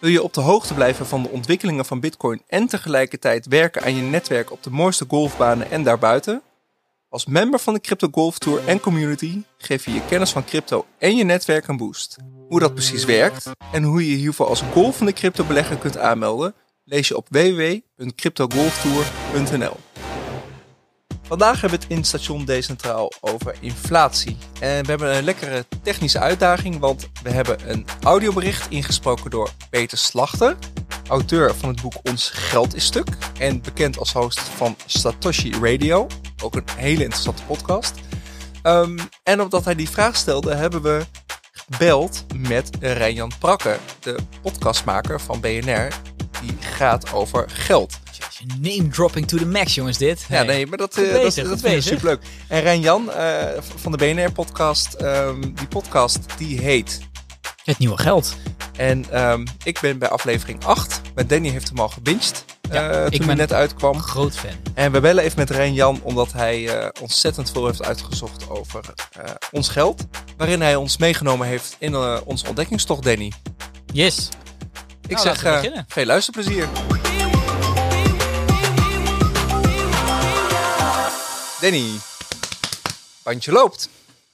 Wil je op de hoogte blijven van de ontwikkelingen van Bitcoin en tegelijkertijd werken aan je netwerk op de mooiste golfbanen en daarbuiten? Als member van de Crypto Golf Tour en community geef je je kennis van crypto en je netwerk een boost. Hoe dat precies werkt en hoe je hiervoor als golfende cryptobelegger kunt aanmelden, lees je op www.cryptogolftour.nl. Vandaag hebben we het in station Decentraal over inflatie. En we hebben een lekkere technische uitdaging, want we hebben een audiobericht ingesproken door Peter Slachter, auteur van het boek Ons Geld is Stuk en bekend als host van Satoshi Radio, ook een hele interessante podcast. Um, en omdat hij die vraag stelde, hebben we gebeld met Rijnjan Prakke, de podcastmaker van BNR, die gaat over geld. Name dropping to the max, jongens, dit. Ja, nee, maar dat, uh, bezig, dat, dat vind ik superleuk. En Rijn-Jan uh, van de BNR-podcast, um, die podcast die heet... Het Nieuwe Geld. En um, ik ben bij aflevering 8. Met Danny heeft hem al gebinged. Ja, uh, toen hij net uitkwam. groot fan. En we bellen even met Rijn-Jan, omdat hij ontzettend veel heeft uitgezocht over ons geld. Waarin hij ons meegenomen heeft in onze ontdekkingstocht, Danny. Yes. Ik nou, zeg veel luisterplezier. Danny, bandje loopt.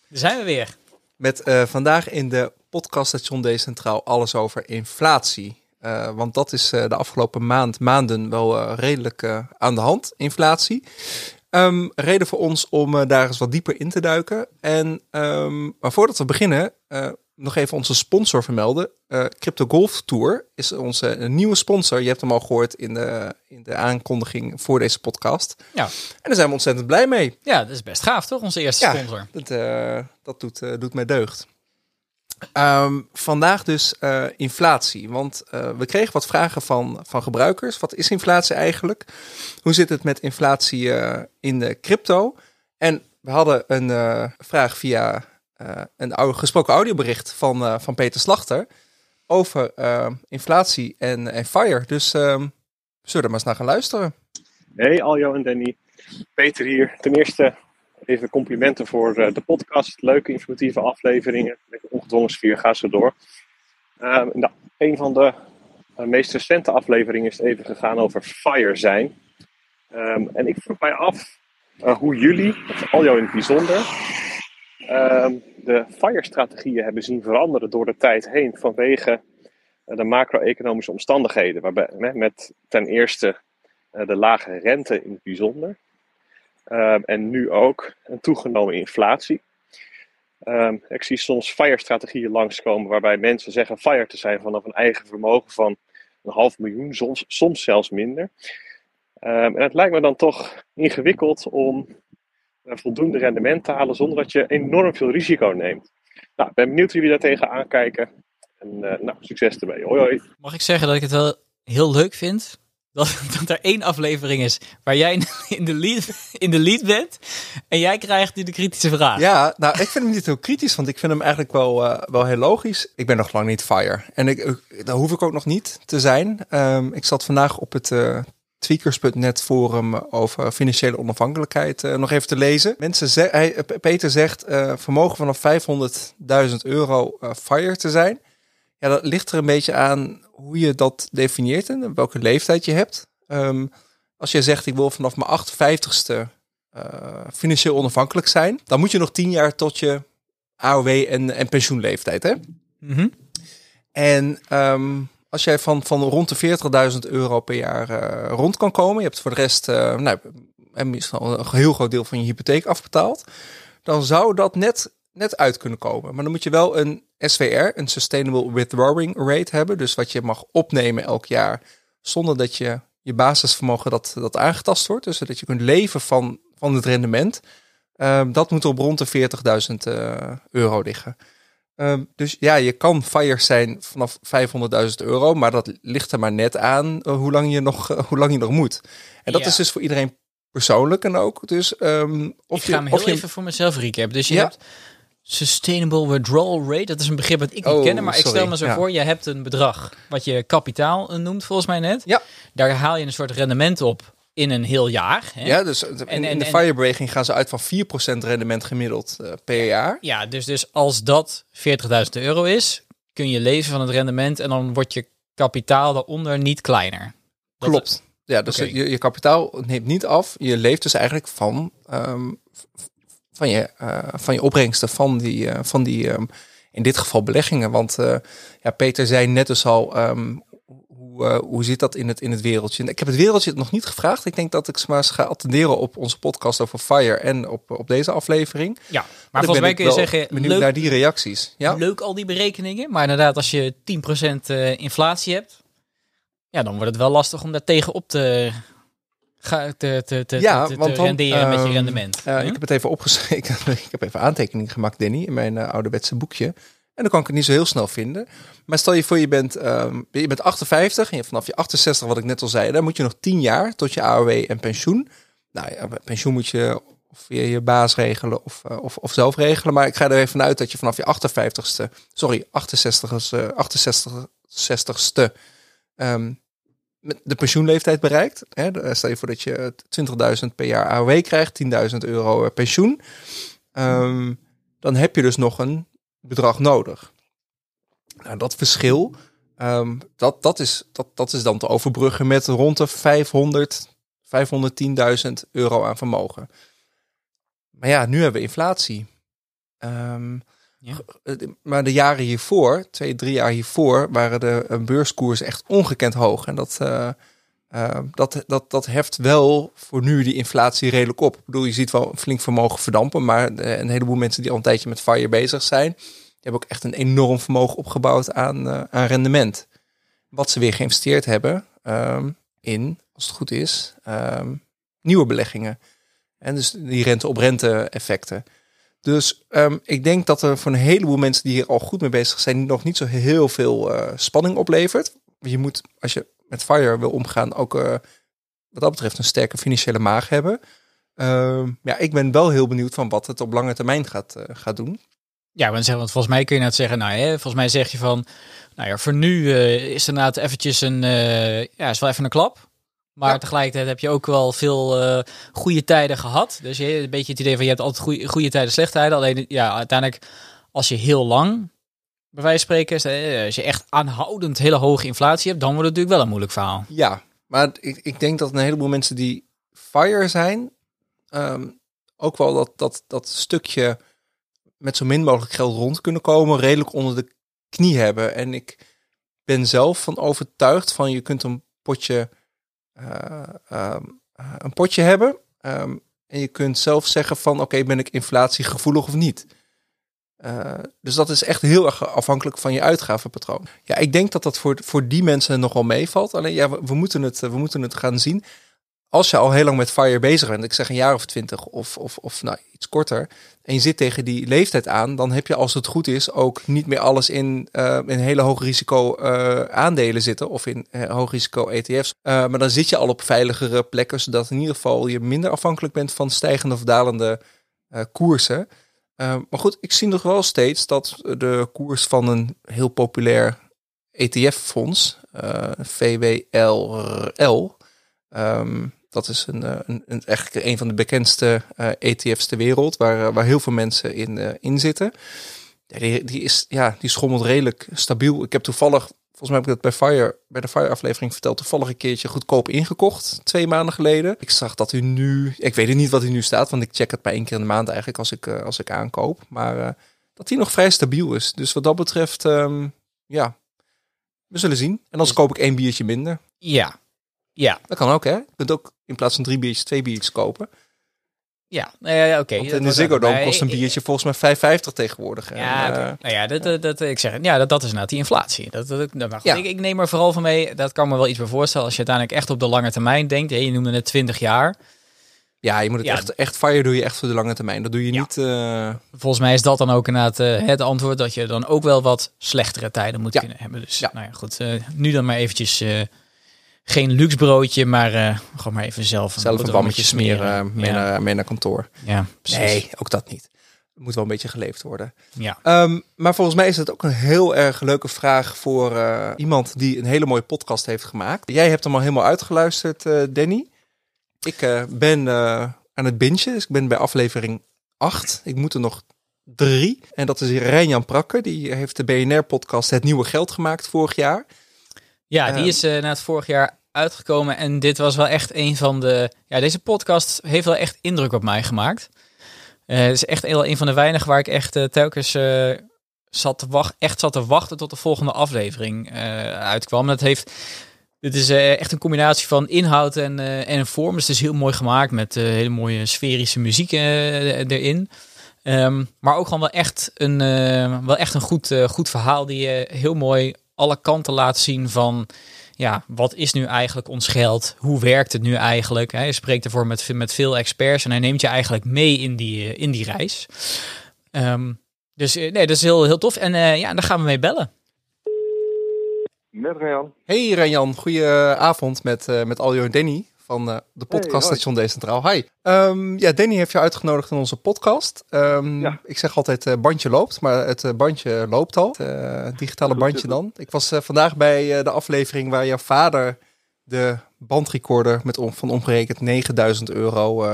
Daar zijn we weer. Met uh, vandaag in de podcaststation Decentraal alles over inflatie. Uh, want dat is uh, de afgelopen maand, maanden wel redelijk aan de hand, inflatie. Um, reden voor ons om daar eens wat dieper in te duiken. En, um, maar voordat we beginnen, nog even onze sponsor vermelden. Uh, Crypto Golf Tour is onze nieuwe sponsor. Je hebt hem al gehoord in de, in de aankondiging voor deze podcast. Ja. En daar zijn we ontzettend blij mee. Ja, dat is best gaaf, toch? Onze eerste ja, sponsor. Dat, uh, dat doet, uh, doet mij deugd. Um, vandaag dus inflatie. Want we kregen wat vragen van, van gebruikers. Wat is inflatie eigenlijk? Hoe zit het met inflatie in de crypto? En we hadden een vraag via een oude, gesproken audiobericht van, uh, van Peter Slachter over uh, inflatie en, en FIRE. Dus we zullen er maar eens naar gaan luisteren. Hey Aljo en Danny. Peter hier. Ten eerste even complimenten voor de podcast. Leuke, informatieve afleveringen. Lekker ongedwongen sfeer, ga zo door. nou, een van de meest recente afleveringen is even gegaan over FIRE zijn. Um, en ik vroeg mij af hoe jullie, of Aljo in het bijzonder, de FIRE-strategieën hebben zien veranderen door de tijd heen vanwege uh, de macro-economische omstandigheden. Waarbij, met ten eerste uh, de lage rente in het bijzonder. Um, en nu ook een toegenomen inflatie. Um, ik zie soms FIRE-strategieën langskomen waarbij mensen zeggen FIRE te zijn vanaf een eigen vermogen van een half miljoen, soms, soms zelfs minder. en het lijkt me dan toch ingewikkeld om voldoende rendement te halen zonder dat je enorm veel risico neemt. Nou, ik ben benieuwd hoe jullie daar tegen aankijken. En uh, nou, succes ermee. Hoi hoi. Mag ik zeggen dat ik het wel heel leuk vind dat, dat er één aflevering is waar jij in de, lead, in de lead bent en jij krijgt nu de kritische vraag. Ja, nou ik vind hem niet heel kritisch, want ik vind hem eigenlijk wel, uh, wel heel logisch. Ik ben nog lang niet fire en ik, daar hoef ik ook nog niet te zijn. Um, ik zat vandaag op het uh, tweakers.net forum over financiële onafhankelijkheid uh, nog even te lezen. Mensen ze hij, Peter zegt uh, vermogen vanaf 500.000 euro uh, fire te zijn. Ja, dat ligt er een beetje aan hoe je dat definieert en welke leeftijd je hebt. Um, als je zegt ik wil vanaf mijn 58ste financieel onafhankelijk zijn, dan moet je nog 10 jaar tot je AOW en, en pensioenleeftijd. Hè? Mm -hmm. En um, als jij van, van rond de 40.000 euro per jaar uh, rond kan komen, je hebt voor de rest uh, nou, een heel groot deel van je hypotheek afbetaald, dan zou dat net, net uit kunnen komen. Maar dan moet je wel een SWR, een Sustainable Withdrawing Rate hebben, dus wat je mag opnemen elk jaar, zonder dat je je basisvermogen dat, dat aangetast wordt, dus dat je kunt leven van, van het rendement. Uh, dat moet op rond de 40.000 uh, euro liggen. Um, dus ja, je kan fire zijn vanaf 500.000 euro, maar dat ligt er maar net aan uh, hoe, lang je nog, uh, hoe lang je nog moet. En dat Ja. is dus voor iedereen persoonlijk en ook. Dus um, of ik je, ga hem heel je, even voor mezelf recap. Dus je Ja. hebt Sustainable Withdrawal Rate. Dat is een begrip dat ik niet Oh, ken, maar ik stel me zo Ja. voor. Je hebt een bedrag wat je kapitaal eh, noemt volgens mij net. Ja. Daar haal je een soort rendement op in een heel jaar. Hè? ja, dus in, en- in de firebreaking gaan ze uit van 4% rendement gemiddeld uh, per jaar. Ja, dus, dus als dat 40.000 euro is, kun je leven van het rendement en dan wordt je kapitaal daaronder niet kleiner. Dat- Klopt. Ja, dus je, je kapitaal neemt niet af. Je leeft dus eigenlijk van, ehm, van, je, eh, van je opbrengsten van die, eh, van die ehm, in dit geval beleggingen. Want eh, ja, Peter zei net dus al, ehm, hoe, eh, hoe zit dat in het, in het wereldje? Ik heb het wereldje nog niet gevraagd. Ik denk dat ik ze maar eens ga attenderen op onze podcast over FIRE en op, op deze aflevering. Ja, maar volgens mij ik kun je zeggen, benieuwd leuk, naar die reacties. Ja? leuk al die berekeningen. Maar inderdaad, als je 10% eh, inflatie hebt, ja, dan wordt het wel lastig om daar tegenop te, ga, te, te, te, Ja, te, te want dan, renderen met je ehm, rendement. Eh, Hm? Ik heb het even opgeschreven. ik heb even aantekeningen gemaakt, Danny, in mijn eh, ouderwetse boekje. En dan kan ik het niet zo heel snel vinden. Maar stel je voor, je bent, ehm, je bent 58 en je, vanaf je 68, wat ik net al zei, dan moet je nog 10 jaar tot je AOW en pensioen. Nou ja, pensioen moet je of via je baas regelen of, eh, of, of zelf regelen. Maar ik ga er even vanuit dat je vanaf je 58ste, sorry, 68ste, 68 60ste, ehm, de pensioenleeftijd bereikt. Hè, stel je voor dat je 20.000 per jaar AOW krijgt, 10.000 euro eh, pensioen. Ehm, dan heb je dus nog een bedrag nodig. Nou, dat verschil, ehm, dat, dat, is, dat, dat is dan te overbruggen met rond de 500, 510.000 euro aan vermogen. Maar ja, nu hebben we inflatie. Ehm, Ja. eh, Maar de jaren hiervoor, twee, drie jaar hiervoor, waren de eh, beurskoersen echt ongekend hoog. En dat, eh, eh, dat, dat, dat heft wel voor nu die inflatie redelijk op. Ik bedoel, je ziet wel flink vermogen verdampen, maar eh, een heleboel mensen die al een tijdje met FIRE bezig zijn, die hebben ook echt een enorm vermogen opgebouwd aan, eh, aan rendement. Wat ze weer geïnvesteerd hebben ehm, in, als het goed is, ehm, nieuwe beleggingen. En dus die rente-op-rente effecten. Dus ehm, ik denk dat er voor een heleboel mensen die hier al goed mee bezig zijn, nog niet zo heel veel spanning oplevert. Je moet, als je met FIRE wil omgaan, ook eh, wat dat betreft een sterke financiële maag hebben. Ehm, ja, ik ben wel heel benieuwd van wat het op lange termijn gaat, eh, gaat doen. Ja, want volgens mij kun je net zeggen, nou hè, volgens mij zeg je van, nou ja, voor nu eh, is er inderdaad eventjes een, ja, is wel even een klap. Maar Ja. tegelijkertijd heb je ook wel veel eh, goede tijden gehad. Dus je, een beetje het idee van je hebt altijd goede, goede tijden, slechte tijden. Alleen ja, uiteindelijk als je heel lang, bij wijze van spreken, eh, als je echt aanhoudend hele hoge inflatie hebt, dan wordt het natuurlijk wel een moeilijk verhaal. Ja, maar ik, ik denk dat een heleboel mensen die FIRE zijn, ehm, ook wel dat, dat, dat stukje met zo min mogelijk geld rond kunnen komen, redelijk onder de knie hebben. En ik ben zelf van overtuigd van je kunt een potje, eh, ehm, eh, een potje hebben. ehm, en je kunt zelf zeggen van oké, ben ik inflatiegevoelig of niet. Eh, dus dat is echt heel erg afhankelijk van je uitgavenpatroon. Ja, ik denk dat dat voor, voor die mensen nog wel meevalt. Alleen ja, we, moeten het, we moeten het gaan zien. Als je al heel lang met FIRE bezig bent, ik zeg een jaar of twintig of, of, of nou, iets korter, en je zit tegen die leeftijd aan, dan heb je als het goed is ook niet meer alles in, eh, in hele hoog risico eh, aandelen zitten of in eh, hoog risico ETF's. Eh, maar dan zit je al op veiligere plekken, zodat in ieder geval je minder afhankelijk bent van stijgende of dalende eh, koersen. Uh, maar goed, ik zie nog wel steeds dat de koers van een heel populair ETF-fonds, uh, VWLRL, um, dat is een, een, een, eigenlijk een van de bekendste ETF's ter wereld, waar, waar heel veel mensen in, in zitten. Die, die, is, ja, die schommelt redelijk stabiel. Ik heb toevallig, volgens mij heb ik dat bij Fire, bij de Fire-aflevering verteld, toevallig een keertje goedkoop ingekocht, twee maanden geleden. Ik zag dat u nu, ik weet niet wat hij nu staat, want ik check het bij één keer in de maand eigenlijk als ik, uh, als ik aankoop. Maar uh, dat hij nog vrij stabiel is. Dus wat dat betreft, um, ja, we zullen zien. En dan koop ik één biertje minder. Ja, ja. Dat kan ook, hè? Je kunt ook in plaats van drie biertjes, twee biertjes kopen. Ja, nou ja, oké. Want in de Ziggo Dome kost een biertje volgens mij 5,50 tegenwoordig. Ja, en, okay. uh, nou ja, dat, dat, dat, ik zeg, ja, dat, dat is inderdaad die inflatie. Dat, dat, dat, maar goed, Ja. ik, ik neem er vooral van mee, dat kan me wel iets bij voorstellen, als je uiteindelijk echt op de lange termijn denkt, je noemde het 20 jaar. ja, je moet het Ja. echt, echt fire doe je echt voor de lange termijn. Dat doe je Ja. niet... eh, Volgens mij is dat dan ook inderdaad eh, het antwoord, dat je dan ook wel wat slechtere tijden moet kunnen hebben. Dus Ja. nou ja, goed, eh, nu dan maar eventjes eh, geen luxe broodje, maar eh, gewoon maar even zelf een, zelf een bammetje smeren, mee, ja. naar, mee naar kantoor. ja, precies. Nee, ook dat niet. Het moet wel een beetje geleefd worden. Ja. Ehm, maar volgens mij is het ook een heel erg leuke vraag voor eh, iemand die een hele mooie podcast heeft gemaakt. Jij hebt hem al helemaal uitgeluisterd, eh, Danny. Ik eh, ben eh, aan het bingen, dus ik ben bij aflevering 8. Ik moet er nog drie. En dat is Rijnjan Prakke, die heeft de BNR-podcast Het Nieuwe Geld gemaakt vorig jaar. Ja, die Ehm. is eh na het vorig jaar uitgekomen. En dit was wel echt een van de... Ja, deze podcast heeft wel echt indruk op mij gemaakt. Eh, het is echt wel een van de weinigen waar ik echt eh, telkens zat te wachten, echt zat te wachten tot de volgende aflevering uitkwam. Dat heeft... Dit is echt een combinatie van inhoud en, en vorm. Dus het is heel mooi gemaakt met hele mooie sferische muziek erin. Ehm, maar ook gewoon wel echt een, wel echt een goed, goed verhaal die je heel mooi alle kanten laat zien van ja, wat is nu eigenlijk ons geld? Hoe werkt het nu eigenlijk? Hij spreekt ervoor met, met veel experts en hij neemt je eigenlijk mee in die, eh, in die reis. Ehm, dus eh, nee, dat is heel, heel tof. En eh, ja, daar gaan we mee bellen. Met Rian. Hey Ranjan, goeie avond met, eh met Aljo en Danny van eh, de podcast. Station Decentraal. Hi. Ehm, ja, Danny heeft je uitgenodigd in onze podcast. Ehm, Ja. Ik zeg altijd eh, bandje loopt, maar het eh, bandje loopt al. Het digitale bandje dan. Ik was vandaag bij de aflevering waar jouw vader de bandrecorder met om, van omgerekend 9000 euro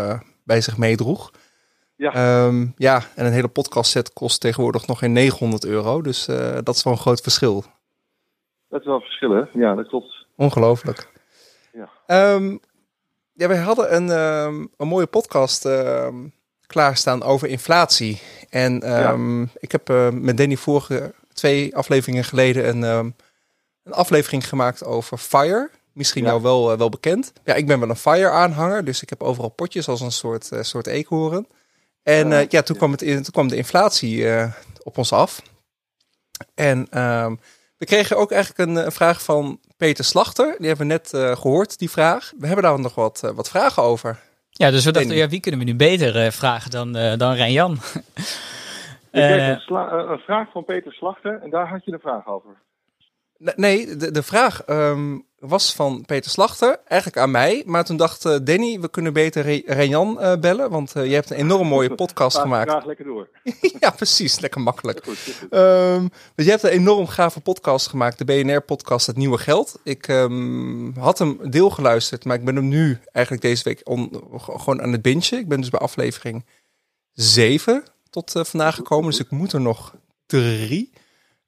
bij zich meedroeg. Ja. Ehm, ja, en een hele podcast set kost tegenwoordig nog geen 900 euro. Dus dat is wel een groot verschil. Dat is wel verschillen. Ja, dat klopt. Ongelooflijk. Ja. Ja, wij hadden een, ehm, een mooie podcast ehm, klaarstaan over inflatie. En ehm, ik heb eh, met Danny vorige twee afleveringen geleden een, een aflevering gemaakt over FIRE. Misschien Ja. jou wel, eh, wel bekend. Ja, ik ben wel een FIRE-aanhanger, dus ik heb overal potjes als een soort, eh, soort eekhoorn. En Ja, ja, toen, kwam het in, toen kwam de inflatie op ons af. En we kregen ook eigenlijk een, een vraag van Peter Slachter. Die hebben we net eh, gehoord, die vraag. We hebben daar nog wat, eh, wat vragen over. Ja, dus we dachten, ja, wie kunnen we nu beter eh, vragen dan, eh dan Rijn-Jan? Ik kreeg Eh, een, eh, een vraag van Peter Slachter en daar had je een vraag over. Ne- Nee, de, de vraag ehm, was van Peter Slachter, eigenlijk aan mij. Maar toen dacht eh, Danny, we kunnen beter Re- Renjan eh, bellen. Want eh, je hebt een enorm mooie podcast Vraag, gemaakt. vraag lekker door. ja, precies. Lekker makkelijk. Goed, goed, goed. Ehm, dus je hebt een enorm gave podcast gemaakt, de BNR-podcast Het Nieuwe Geld. Ik ehm, had hem deel geluisterd, maar ik ben hem nu eigenlijk deze week on- gewoon aan het bingen. Ik ben dus bij aflevering 7 tot vandaag gekomen, dus ik moet er nog drie.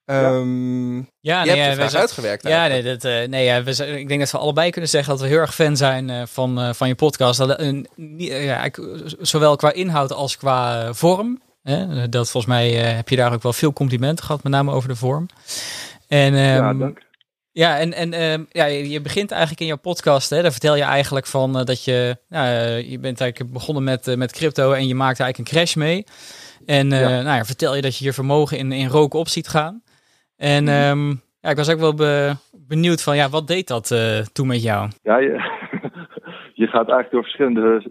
Ehm, ja, je hebt nee, ja, wij uitgewerkt Ja, nee, dat, eh, nee ja, we zijn, ik denk dat we allebei kunnen zeggen dat we heel erg fan zijn eh, van, eh, van je podcast. Dat, een, niet- ja, ik- zowel qua inhoud als qua vorm. Hè? Dat volgens mij eh, heb je daar ook wel veel complimenten gehad, met name over de vorm. En, ja, ehm, dank. Ja, en, en ehm, ja, je begint eigenlijk in jouw podcast, hè, daar vertel je eigenlijk van dat je, nou, je bent eigenlijk begonnen met, met crypto en je maakt eigenlijk een crash mee. En eh, Ja. nou ja, vertel je dat je je vermogen in, in rook op ziet gaan. En Mhm. ehm, ja, ik was ook wel be- benieuwd van, ja, wat deed dat eh, toen met jou? Ja, je, je gaat eigenlijk door verschillende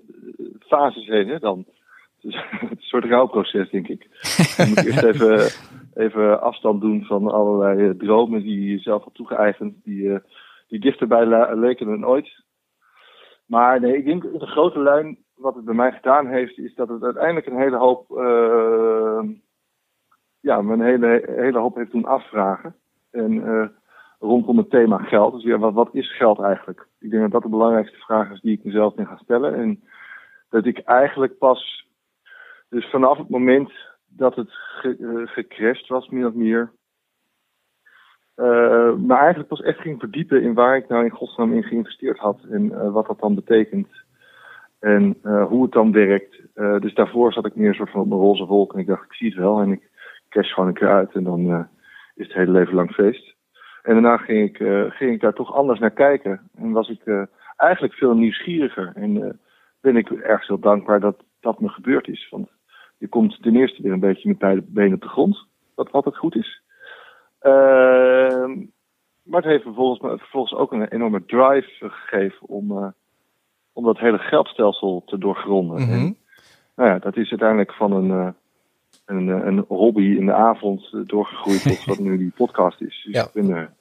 fases heen hè, dan. Het is een soort rouwproces, denk ik. Je moet eerst even, even afstand doen van allerlei eh, dromen die je zelf had toegeëigend, die, eh, die dichterbij leken dan ooit. Maar nee, ik denk in de grote lijn, wat het bij mij gedaan heeft, is dat het uiteindelijk een hele hoop, eh, ja, een hele, hele hoop heeft doen afvragen. En eh, rondom het thema geld. Dus ja, wat, is geld eigenlijk? Ik denk dat dat de belangrijkste vraag is die ik mezelf ben gaan stellen. En dat ik eigenlijk pas, dus vanaf het moment dat het ge, eh, gecrashed was, min of meer, eh, maar eigenlijk pas echt ging verdiepen in waar ik nou in godsnaam in geïnvesteerd had en wat dat dan betekent. En hoe het dan werkt. Dus daarvoor zat ik meer een soort van op mijn roze wolk en ik dacht, ik zie het wel en ik cash gewoon een keer uit en dan eh, is het hele leven lang feest. En daarna ging ik, eh, ging ik daar toch anders naar kijken. En was ik eh, eigenlijk veel nieuwsgieriger. En ben ik erg heel dankbaar dat dat me gebeurd is. Want je komt ten eerste weer een beetje met beide benen op de grond. Wat altijd goed is. Ehm, maar het heeft vervolgens, vervolgens ook een enorme drive gegeven om, om dat hele geldstelsel te doorgronden. Mhm. En, nou ja, dat is uiteindelijk van een, een, eh, een hobby in de avond eh, doorgegroeid tot wat nu die podcast is. Dus Ja. ik ben er,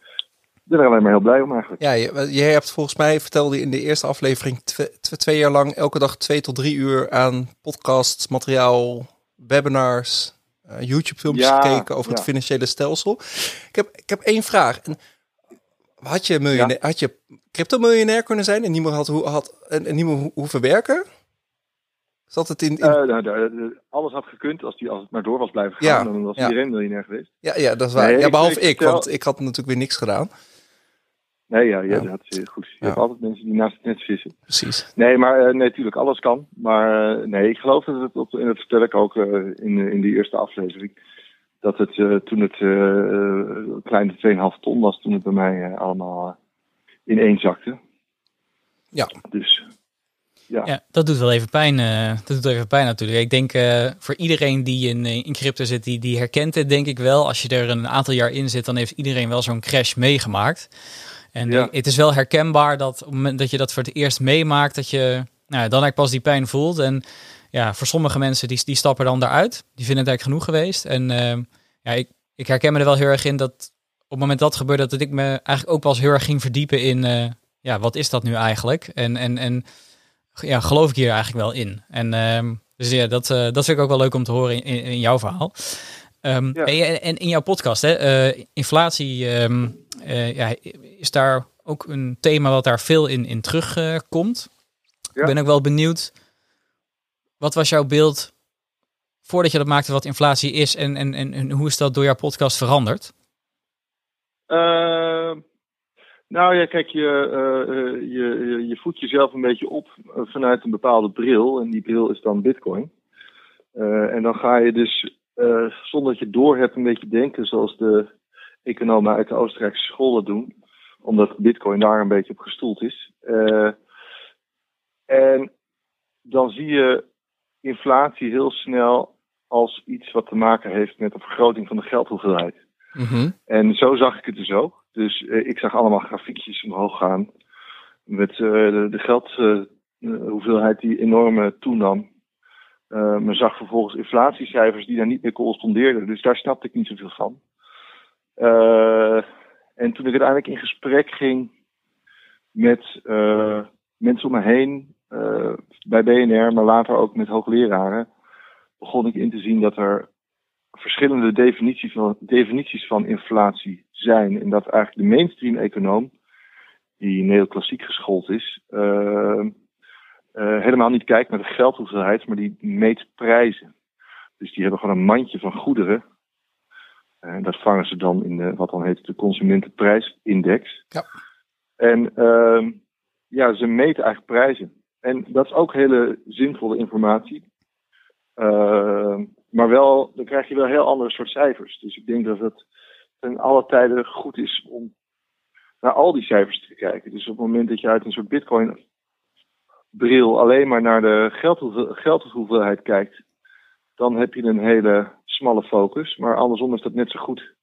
ben er alleen maar heel blij om eigenlijk. Ja, je, jij hebt volgens mij, vertelde je in de eerste aflevering, twe- twe- twee jaar lang elke dag twee tot drie uur aan podcasts, materiaal, webinars, eh, YouTube-filmpjes Ja, gekeken over het financiële stelsel. Ik heb, ik heb één vraag. En had je, miljonair, had je crypto-miljonair kunnen zijn en niemand had, hoe- had en, en niemand ho- hoeven werken? Zat het in... in- Eh, nou, alles had gekund als, die, als het maar door was blijven gaan. Ja, Dan was ja. iedereen miljonair geweest. ja, ja, dat is waar. nee, ja, behalve ik want ik had natuurlijk weer niks gedaan. Nee, ja, ja, dat is goed. Je hebt altijd mensen die naast het net vissen. Precies. Nee, maar eh, nee, natuurlijk, alles kan. Maar eh, nee, ik geloof dat het, op, en dat vertel ik ook in, in die eerste aflevering, dat het toen het een kleine 2,5 ton was, toen het bij mij allemaal ineenzakte. Ja. Dus ja. Ja, dat doet wel even pijn. eh, dat doet wel even pijn natuurlijk. Ik denk eh, voor iedereen die in, eh, in crypto zit, die, die herkent het denk ik wel. Als je er een aantal jaar in zit, dan heeft iedereen wel zo'n crash meegemaakt. En Ja. het is wel herkenbaar dat op het moment dat je dat voor het eerst meemaakt, dat je nou, dan eigenlijk pas die pijn voelt. En ja, voor sommige mensen die, die stappen dan eruit. Die vinden het eigenlijk genoeg geweest. En ja, ik, ik herken me er wel heel erg in dat op het moment dat gebeurde, dat ik me eigenlijk ook pas heel erg ging verdiepen in, ja, wat is dat nu eigenlijk? En, en, en ja, geloof ik hier eigenlijk wel in. En ehm, dus ja, dat, eh, dat vind ik ook wel leuk om te horen in, in, in jouw verhaal. Ehm, Ja. en, en in jouw podcast, hè, eh, inflatie, ehm, eh, ja, is daar ook een thema wat daar veel in, in terugkomt. komt. Ja. Ik ben ook wel benieuwd, wat was jouw beeld voordat je dat maakte wat inflatie is en, en, en, en hoe is dat door jouw podcast veranderd? Nou ja, kijk, je, eh, je, je, voedt jezelf een beetje op eh, vanuit een bepaalde bril. En die bril is dan Bitcoin. En dan ga je dus, zonder dat je door hebt, een beetje denken zoals de economen uit de Oostenrijkse scholen doen. Omdat Bitcoin daar een beetje op gestoeld is. En dan zie je inflatie heel snel als iets wat te maken heeft met een vergroting van de geldhoeveelheid. Mhm. En zo zag ik het dus ook. Dus eh, ik zag allemaal grafiekjes omhoog gaan. Met eh, de, geldhoeveelheid die enorm eh, toenam. Eh, maar zag vervolgens inflatiecijfers die daar niet meer correspondeerden. Dus daar snapte ik niet zoveel van. Eh, en toen ik uiteindelijk in gesprek ging met eh, mensen om me heen, eh, bij BNR, maar later ook met hoogleraren, begon ik in te zien dat er verschillende definities van, definities van inflatie zijn. En dat eigenlijk de mainstream econoom, die neoclassiek geschoold is, eh, eh, helemaal niet kijkt naar de geldhoeveelheid, maar die meet prijzen. Dus die hebben gewoon een mandje van goederen. En dat vangen ze dan in de, wat dan heet de consumentenprijsindex. Ja. En ehm, ja, ze meten eigenlijk prijzen. En dat is ook hele zinvolle informatie. Ehm, maar wel, dan krijg je wel heel andere soort cijfers. Dus ik denk dat het ten alle tijden goed is om naar al die cijfers te kijken. Dus op het moment dat je uit een soort bitcoin bril alleen maar naar de geldhoeveel- geldhoeveelheid kijkt, dan heb je een hele smalle focus. Maar andersom is dat net zo goed.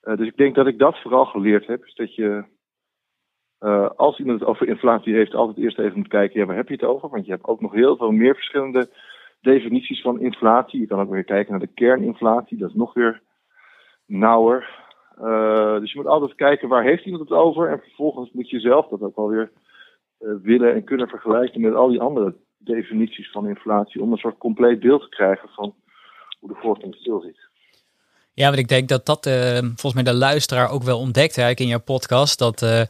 Eh, dus ik denk dat ik dat vooral geleerd heb. Is dat je, eh, als iemand het over inflatie heeft, altijd eerst even moet kijken, ja, waar heb je het over? Want je hebt ook nog heel veel meer verschillende definities van inflatie. Je kan ook weer kijken naar de kerninflatie, dat is nog weer nauwer. Eh, dus je moet altijd kijken waar heeft iemand het over en vervolgens moet je zelf dat ook wel weer eh, willen en kunnen vergelijken met al die andere definities van inflatie om een soort compleet beeld te krijgen van hoe de voorkant stil zit. Ja, want ik denk dat dat eh, volgens mij de luisteraar ook wel ontdekt eigenlijk in jouw podcast. Dat, eh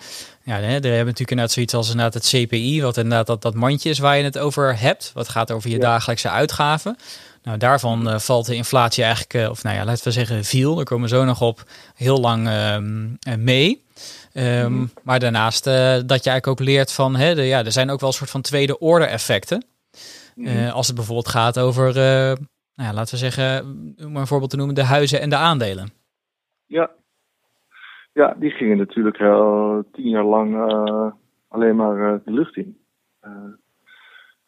ja, hè, we hebben natuurlijk inderdaad zoiets als inderdaad het CPI, wat inderdaad dat, dat mandje is waar je het over hebt. Wat gaat over je Ja. dagelijkse uitgaven. Nou, daarvan eh, valt de inflatie eigenlijk, of nou ja, laten we zeggen, viel. Daar komen we zo nog op heel lang ehm, eh, mee. Ehm, Mhm. Maar daarnaast dat je eigenlijk ook leert van, hè, de, ja, er zijn ook wel een soort van tweede orde effecten. Eh, als het bijvoorbeeld gaat over, nou ja, laten we zeggen, om een voorbeeld te noemen, de huizen en de aandelen. Ja. Ja, die gingen natuurlijk al tien jaar lang eh, alleen maar eh, de lucht in. Eh,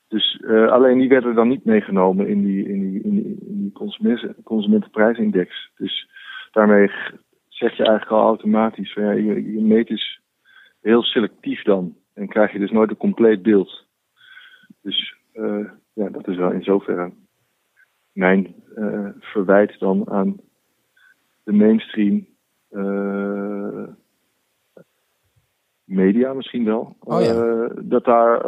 dus alleen die werden dan niet meegenomen in die, in die, in die, consumenten, consumentenprijsindex. Dus daarmee zeg je eigenlijk al automatisch ja, je, je meet dus heel selectief dan. En krijg je dus nooit een compleet beeld. Dus ja, dat is wel in zoverre mijn eh, verwijt dan aan de mainstream eh, media misschien wel. Oh ja. Eh, dat daar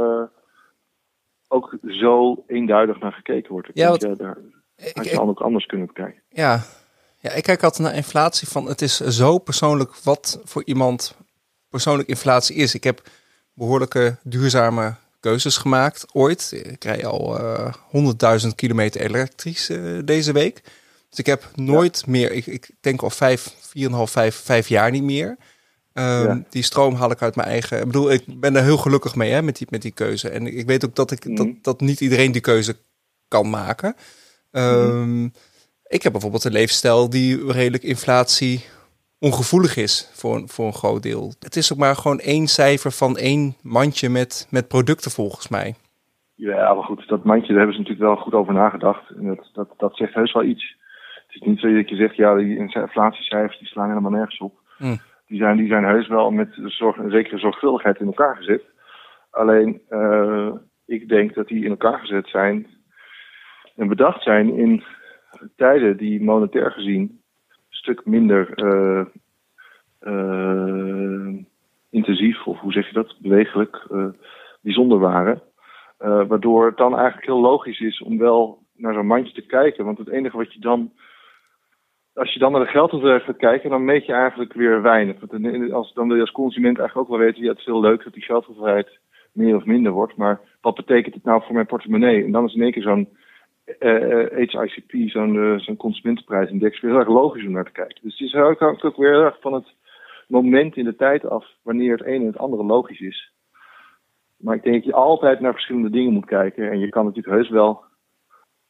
ook zo eenduidig naar gekeken wordt. Ik Ja, denk, wat- ja, daar Ik, had je ik- dan ook anders kunnen bekijken. ja. ja, ik kijk altijd naar inflatie van het is zo persoonlijk wat voor iemand persoonlijk inflatie is. Ik heb behoorlijke duurzame keuzes gemaakt ooit. Ik rij al eh 100.000 kilometer elektrisch eh, deze week. Dus ik heb nooit meer, ik, ik denk al vijf, vier en half, vijf, vijf jaar niet meer. Ehm, Ja. Die stroom haal ik uit mijn eigen. Ik bedoel, ik ben er heel gelukkig mee hè, met, die, met die keuze. En ik weet ook dat, ik, Mhm. dat, dat niet iedereen die keuze kan maken. Ehm, Mhm. Ik heb bijvoorbeeld een leefstijl die redelijk inflatie ongevoelig is voor, een- voor een groot deel. Het is ook maar gewoon één cijfer van één mandje met, met producten volgens mij. Ja, maar goed, dat mandje, daar hebben ze natuurlijk wel goed over nagedacht. En dat, dat, dat zegt heus wel iets. Het is niet zo dat je zegt, ja, die inflatiecijfers die slaan helemaal nergens op. Hm. Die, zijn, die zijn heus wel met zorg, een zekere zorgvuldigheid in elkaar gezet. Alleen, eh, ik denk dat die in elkaar gezet zijn en bedacht zijn in tijden die monetair gezien stuk minder eh, eh, intensief, of hoe zeg je dat, bewegelijk, eh, bijzonder waren. Waardoor het dan eigenlijk heel logisch is om wel naar zo'n mandje te kijken. Want het enige wat je dan. Als je dan naar de geldhoeveelheid gaat kijken, dan meet je eigenlijk weer weinig. Want als, dan wil je als consument eigenlijk ook wel weten: ja, het is heel leuk dat die geldhoeveelheid meer of minder wordt. Maar wat betekent het nou voor mijn portemonnee? En dan is in één keer zo'n HICP, zo'n eh, zo'n consumentenprijsindex, weer heel erg logisch om naar te kijken. Dus het is hangt ook weer heel erg van het moment in de tijd af wanneer het een en het andere logisch is. Maar ik denk dat je altijd naar verschillende dingen moet kijken. En je kan natuurlijk heus wel.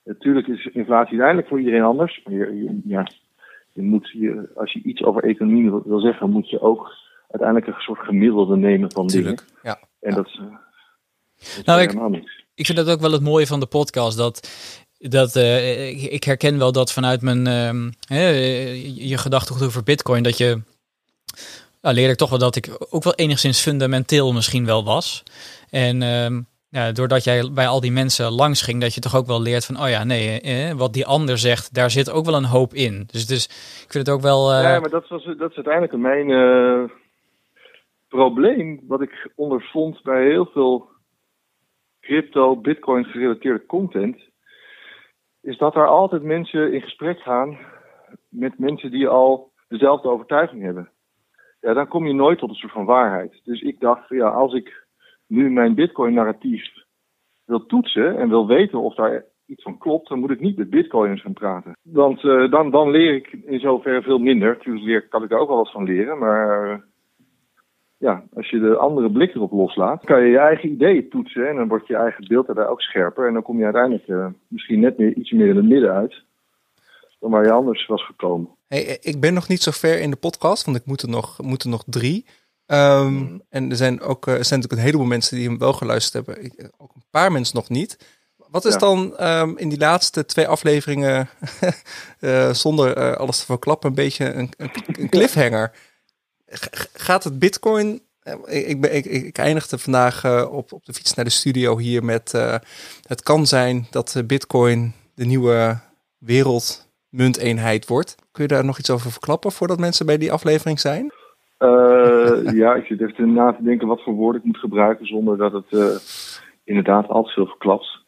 Natuurlijk is inflatie uiteindelijk voor iedereen anders. Maar je, je- ja, je moet je, als je iets over economie wil, wil zeggen, moet je ook uiteindelijk een soort gemiddelde nemen van Natuurlijk. dingen. Ja. En Ja. dat is, eh, dat is Nou, ik- niks. Ik vind dat ook wel het mooie van de podcast. Dat, dat eh, ik, herken wel dat vanuit mijn hè, je, gedachtegoed over Bitcoin. Dat je. Nou, leerde ik toch wel dat ik ook wel enigszins fundamenteel misschien wel was. En ehm, ja, doordat jij bij al die mensen langs ging, dat je toch ook wel leert van, oh ja, nee, eh, wat die ander zegt, daar zit ook wel een hoop in. Dus, dus ik vind het ook wel. eh, Ja, maar dat, was, dat is uiteindelijk mijn probleem. Wat ik ondervond bij heel veel crypto, bitcoin gerelateerde content. Is dat er altijd mensen in gesprek gaan met mensen die al dezelfde overtuiging hebben. Ja, dan kom je nooit tot een soort van waarheid. Dus ik dacht, ja, als ik nu mijn bitcoin-narratief wil toetsen en wil weten of daar iets van klopt, dan moet ik niet met bitcoiners gaan praten. Want eh, dan, dan leer ik in zoverre veel minder. Natuurlijk kan ik er ook wel wat van leren, maar eh, ja, als je de andere blik erop loslaat, kan je je eigen ideeën toetsen en dan wordt je eigen beeld daarbij ook scherper. En dan kom je uiteindelijk eh, misschien net meer, iets meer in het midden uit dan waar je anders was gekomen. Hey, ik ben nog niet zo ver in de podcast, want ik moet er nog, moet er nog drie. Ehm, Mhm. En er zijn ook eh, er zijn natuurlijk een heleboel mensen die hem wel geluisterd hebben. Ik, ook een paar mensen nog niet. Wat is Ja. dan ehm, in die laatste twee afleveringen, eh, zonder eh, alles te verklappen, een beetje een, een, een cliffhanger? Gaat het Bitcoin? eh, Ik, ik, ben, ik, ik ik eindigde vandaag eh, op, op de fiets naar de studio hier met. eh, het kan zijn dat Bitcoin de nieuwe wereldmunteenheid wordt. Kun je daar nog iets over verklappen voordat mensen bij die aflevering zijn? Ja, ik zit even na te denken wat voor woorden ik moet gebruiken zonder dat het inderdaad al te veel verklapt.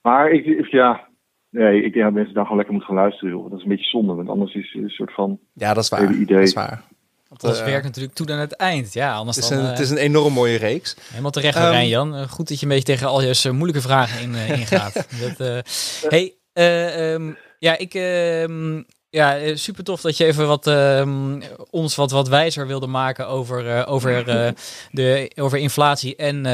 Maar ik, ik- ja, nee, ik denk dat mensen dan gewoon lekker moeten gaan luisteren. Joh. Dat is een beetje zonde, want anders is het een soort van Ja, dat is waar. Idee. Dat is waar. Want, dat eh, werkt natuurlijk toe aan het eind. Ja, anders het, is dan, een, eh, het is een enorm mooie reeks. Helemaal terecht, Rijn Jan. Eh, Goed dat je een beetje tegen al je moeilijke vragen in, ingaat. dat, hey, eh, ehm, ja, ik, ehm, ja, eh, super tof dat je even wat, ehm, ons wat, wat wijzer wilde maken over, eh, over, eh, de, over inflatie en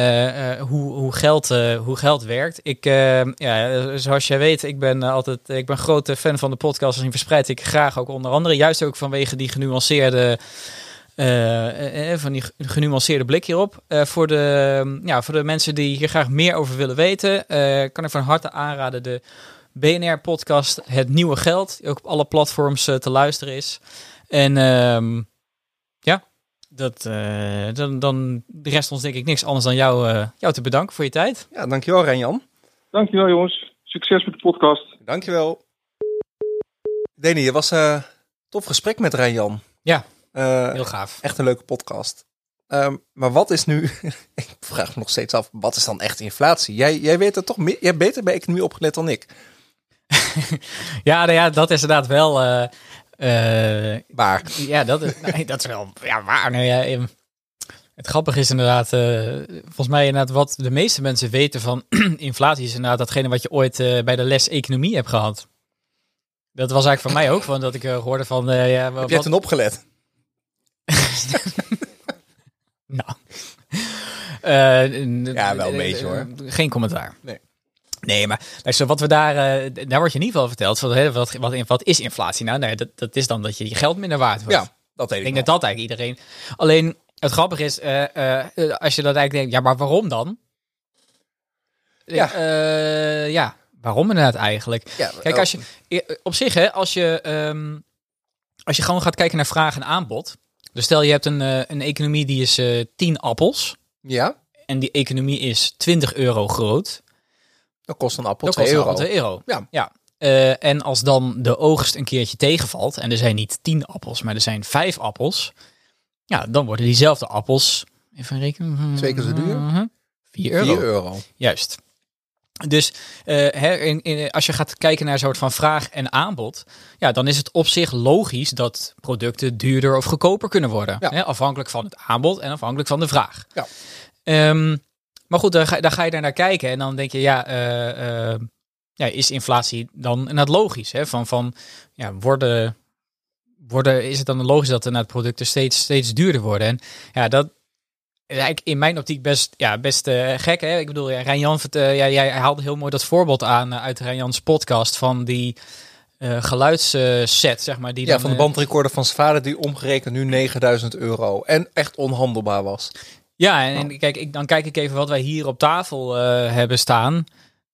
hoe, hoe, geld, hoe geld werkt. Ik, ehm, ja, zoals jij weet, ik ben altijd ik ben grote fan van de podcast en die verspreid ik graag ook onder andere. Juist ook vanwege die genuanceerde van die genuanceerde blik hierop. Voor, de, ja, voor de mensen die hier graag meer over willen weten, kan ik van harte aanraden de BNR-podcast Het Nieuwe Geld, die ook op alle platforms eh, te luisteren is. En ehm, ja, dat, eh, dan, dan de rest ons denk ik niks anders dan jou, eh, jou te bedanken voor je tijd. Ja, dankjewel Renjan. Dankjewel jongens. Succes met de podcast. Dankjewel. Deni, je was een tof gesprek met Renjan. Ja, Eh, heel gaaf. echt een leuke podcast. Ehm, maar wat is nu, ik vraag me nog steeds af, wat is dan echt inflatie? Jij, jij weet er toch meer, jij hebt beter bij economie opgelet dan ik. Ja, nou ja, dat is inderdaad wel... eh, eh, Waar? Ja, dat is, nee, dat is wel ja, waar. Nou ja, ehm, het grappige is inderdaad, eh, volgens mij inderdaad wat de meeste mensen weten van inflatie is inderdaad datgene wat je ooit bij de les economie hebt gehad. Dat was eigenlijk voor mij ook, van dat ik hoorde van, ja, Heb wat, jij toen opgelet? nou. Ja, wel een beetje, hoor. Geen commentaar. Nee. Nee, maar luister, wat we daar, eh, daar wordt je in ieder geval verteld. Wat, wat, wat is inflatie nou? Nee, dat, dat is dan dat je je geld minder waard wordt. Ja, dat weet Ik ik denk dat dat eigenlijk iedereen. Alleen het grappige is, eh, eh, als je dat eigenlijk denkt, ja, maar waarom dan? Ja. Ja, waarom inderdaad eigenlijk? Ja, Kijk, als je op zich, hè, als je, ehm, als je gewoon gaat kijken naar vraag en aanbod. Dus stel je hebt een, een economie die is eh 10 appels. Ja, En die economie is 20 euro groot. Dan kost een appel Dat 2 kost euro. al 2 euro. Ja. ja. Eh, en als dan de oogst een keertje tegenvalt. En er zijn niet 10 appels, maar er zijn 5 appels. Ja, dan worden diezelfde appels. Even rekenen. Twee keer zo duur? 4 euro. 4 euro. Juist. Dus eh, in, in, als je gaat kijken naar een soort van vraag en aanbod, ja, dan is het op zich logisch dat producten duurder of goedkoper kunnen worden. Ja. Hè, afhankelijk van het aanbod en afhankelijk van de vraag. Ja. Ehm, maar goed, dan ga, dan ga je daar naar kijken en dan denk je, ja, eh, eh, ja is inflatie dan inderdaad logisch? Hè? Van, van ja, worden, worden, is het dan logisch dat inderdaad producten steeds, steeds duurder worden? En ja, dat, in mijn optiek best, ja, best eh, gek. Hè? Ik bedoel, ja, Rijn-Jan, ja, jij haalde heel mooi dat voorbeeld aan uit Rijn-Jans podcast van die geluidsset, zeg maar. Die Ja, dan, van de bandrecorder van zijn vader die omgerekend nu 9000 euro. En echt onhandelbaar was. Ja, en, en kijk, ik, dan kijk ik even wat wij hier op tafel eh, hebben staan.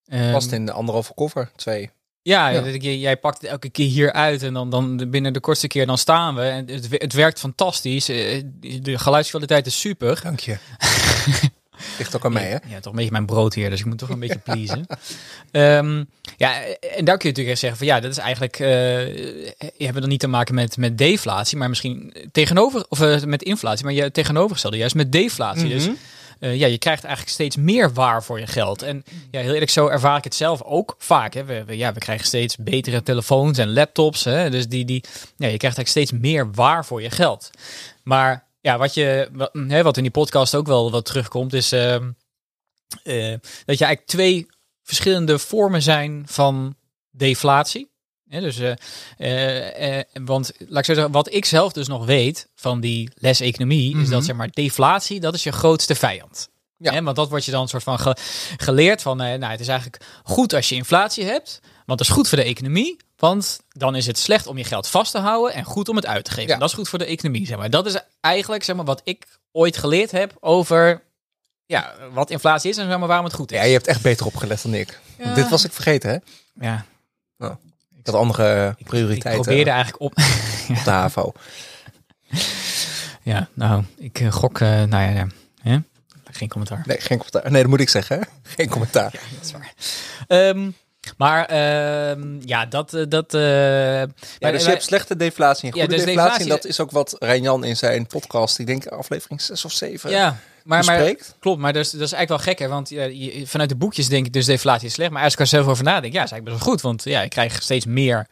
Ehm, Past in de anderhalve koffer, twee. Ja, ik- jij pakt het elke keer hier uit en dan, dan binnen de kortste keer dan staan we. En het, het werkt fantastisch. Eh, De geluidskwaliteit is super. Dank je. Ligt ook aan mij, hè? Ja, toch een beetje mijn brood hier, dus ik moet toch een beetje pleasen. Ehm, ja, en daar kun je natuurlijk echt zeggen van ja, dat is eigenlijk, eh je hebt dan niet te maken met, met deflatie, maar misschien tegenover, of eh, met inflatie, maar je tegenovergestelde juist met deflatie. Dus Mhm. eh, ja, je krijgt eigenlijk steeds meer waar voor je geld. En ja, heel eerlijk, zo ervaar ik het zelf ook vaak. Hè. We, we- ja, we krijgen steeds betere telefoons en laptops. Hè. Dus die, die, ja, je krijgt eigenlijk steeds meer waar voor je geld. Maar ja, wat, je, wat, hè, wat in die podcast ook wel wat terugkomt, is ehm, eh, dat je eigenlijk twee verschillende vormen zijn van deflatie. Dus, eh, eh, want laat ik zo zeggen, wat ik zelf dus nog weet van die les economie, is dat Mhm. zeg maar deflatie, dat is je grootste vijand. Ja. Want dat wordt je dan een soort van ge- geleerd van, nou, het is eigenlijk goed als je inflatie hebt, want dat is goed voor de economie, want dan is het slecht om je geld vast te houden en goed om het uit te geven. Ja. Dat is goed voor de economie, zeg maar. Dat is eigenlijk zeg maar wat ik ooit geleerd heb over ja, wat inflatie is en zeg maar, waarom het goed is. Ja, je hebt echt beter opgelet dan ik. Ja. Dit was ik vergeten, hè? ja, Ik had andere ik prioriteiten probeerde eigenlijk op. op de HAVO. Ja, nou, ik eh, gok, eh, nou ja, ja. Hè? geen commentaar. Nee, geen commentaar. Nee, dat moet ik zeggen, hè? Geen commentaar. Dat is waar. Ehm, maar ehm, ja, dat... eh, dat eh, Ja, dus je hebt slechte deflatie en Ja, goede dus deflatie. deflatie- En dat is ook wat Rijnjan in zijn podcast, ik denk aflevering 6 of 7, ja, maar, klopt, maar dat is, dat is eigenlijk wel gek, hè? Want ja, je- vanuit de boekjes denk ik dus deflatie is slecht. Maar als ik er zelf over nadenk, ja, is eigenlijk best wel goed. Want ja, ik krijg steeds meer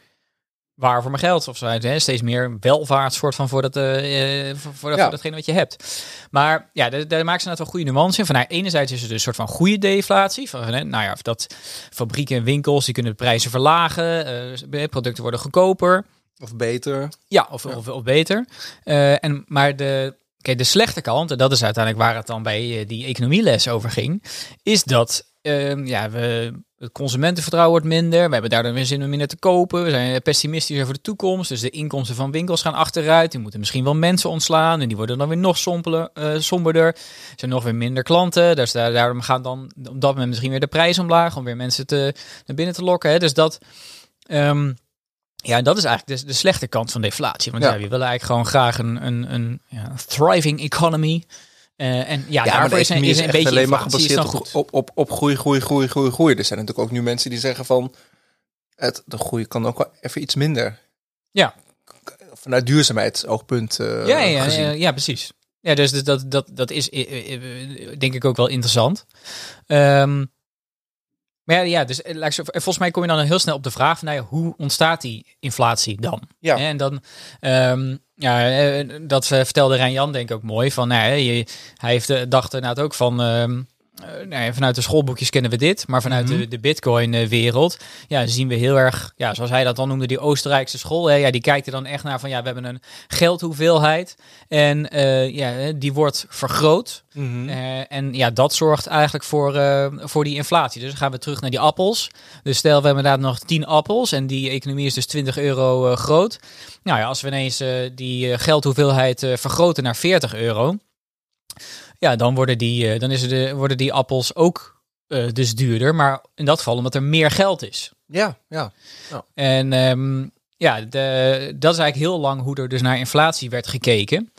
waar voor mijn geld of zo. Hè? Steeds meer welvaart soort van voor, dat, eh, voor, Ja. datgene wat je hebt. Maar ja, daar, daar maken ze net wel goede nuance in. Van nou, enerzijds is er dus een soort van goede deflatie. Van, hè, nou ja, dat fabrieken en winkels, die kunnen de prijzen verlagen. eh, producten worden goedkoper. Of beter. Ja, of, Of, of beter. En, maar de, kijk, de slechte kant, en dat is uiteindelijk waar het dan bij die economieles over ging, is dat ehm, ja, we, het consumentenvertrouwen wordt minder. We hebben daardoor weer zin om minder te kopen. We zijn pessimistisch over de toekomst. Dus de inkomsten van winkels gaan achteruit. Die moeten misschien wel mensen ontslaan. En die worden dan weer nog sompelen, eh, somberder. Er zijn nog weer minder klanten. Dus daar, daarom gaan dan op dat moment misschien weer de prijs omlaag. Om weer mensen te, naar binnen te lokken. Hè. Dus dat... ehm, ja, dat is eigenlijk de, de slechte kant van deflatie. Want ja. Ja. we willen eigenlijk gewoon graag een, een, een ja, thriving economy. Eh, en ja, Ja, daarvoor is een, is is een beetje alleen maar gebaseerd op, op, op, op groei, groei, groei, groei, groei. Er zijn natuurlijk ook nu mensen die zeggen van... Het, de groei kan ook wel even iets minder. Ja. Vanuit duurzaamheidsoogpunt eh ja, ja, gezien. ja, ja, precies. Ja, dus dat, dat, dat, is eh, denk ik ook wel interessant. Ehm, maar ja, dus eh, zo- volgens mij kom je dan heel snel op de vraag van, nou ja, hoe ontstaat die inflatie dan? Ja. En dan, ehm, ja, eh, dat eh, vertelde Rijn-Jan denk ik ook mooi. Van, nou, hij heeft, eh, dacht inderdaad ook van, ehm, eh, nou ja, vanuit de schoolboekjes kennen we dit, maar vanuit Mhm. de, de Bitcoin-wereld ja, zien we heel erg, ja, zoals hij dat dan noemde, die Oostenrijkse school. Hè, ja, die kijkt er dan echt naar van ja, we hebben een geldhoeveelheid en eh, ja, die wordt vergroot. Mhm. Eh, en ja, dat zorgt eigenlijk voor, eh, voor die inflatie. Dus dan gaan we terug naar die appels. Dus stel, we hebben inderdaad nog 10 appels en die economie is dus 20 euro eh, groot. Nou ja, als we ineens eh, die eh, geldhoeveelheid eh, vergroten naar 40 euro, ja, dan worden die, eh, dan is de, worden die appels ook eh, dus duurder. Maar in dat geval omdat er meer geld is. Ja, ja. En ehm, ja, de, dat is eigenlijk heel lang hoe er dus naar inflatie werd gekeken.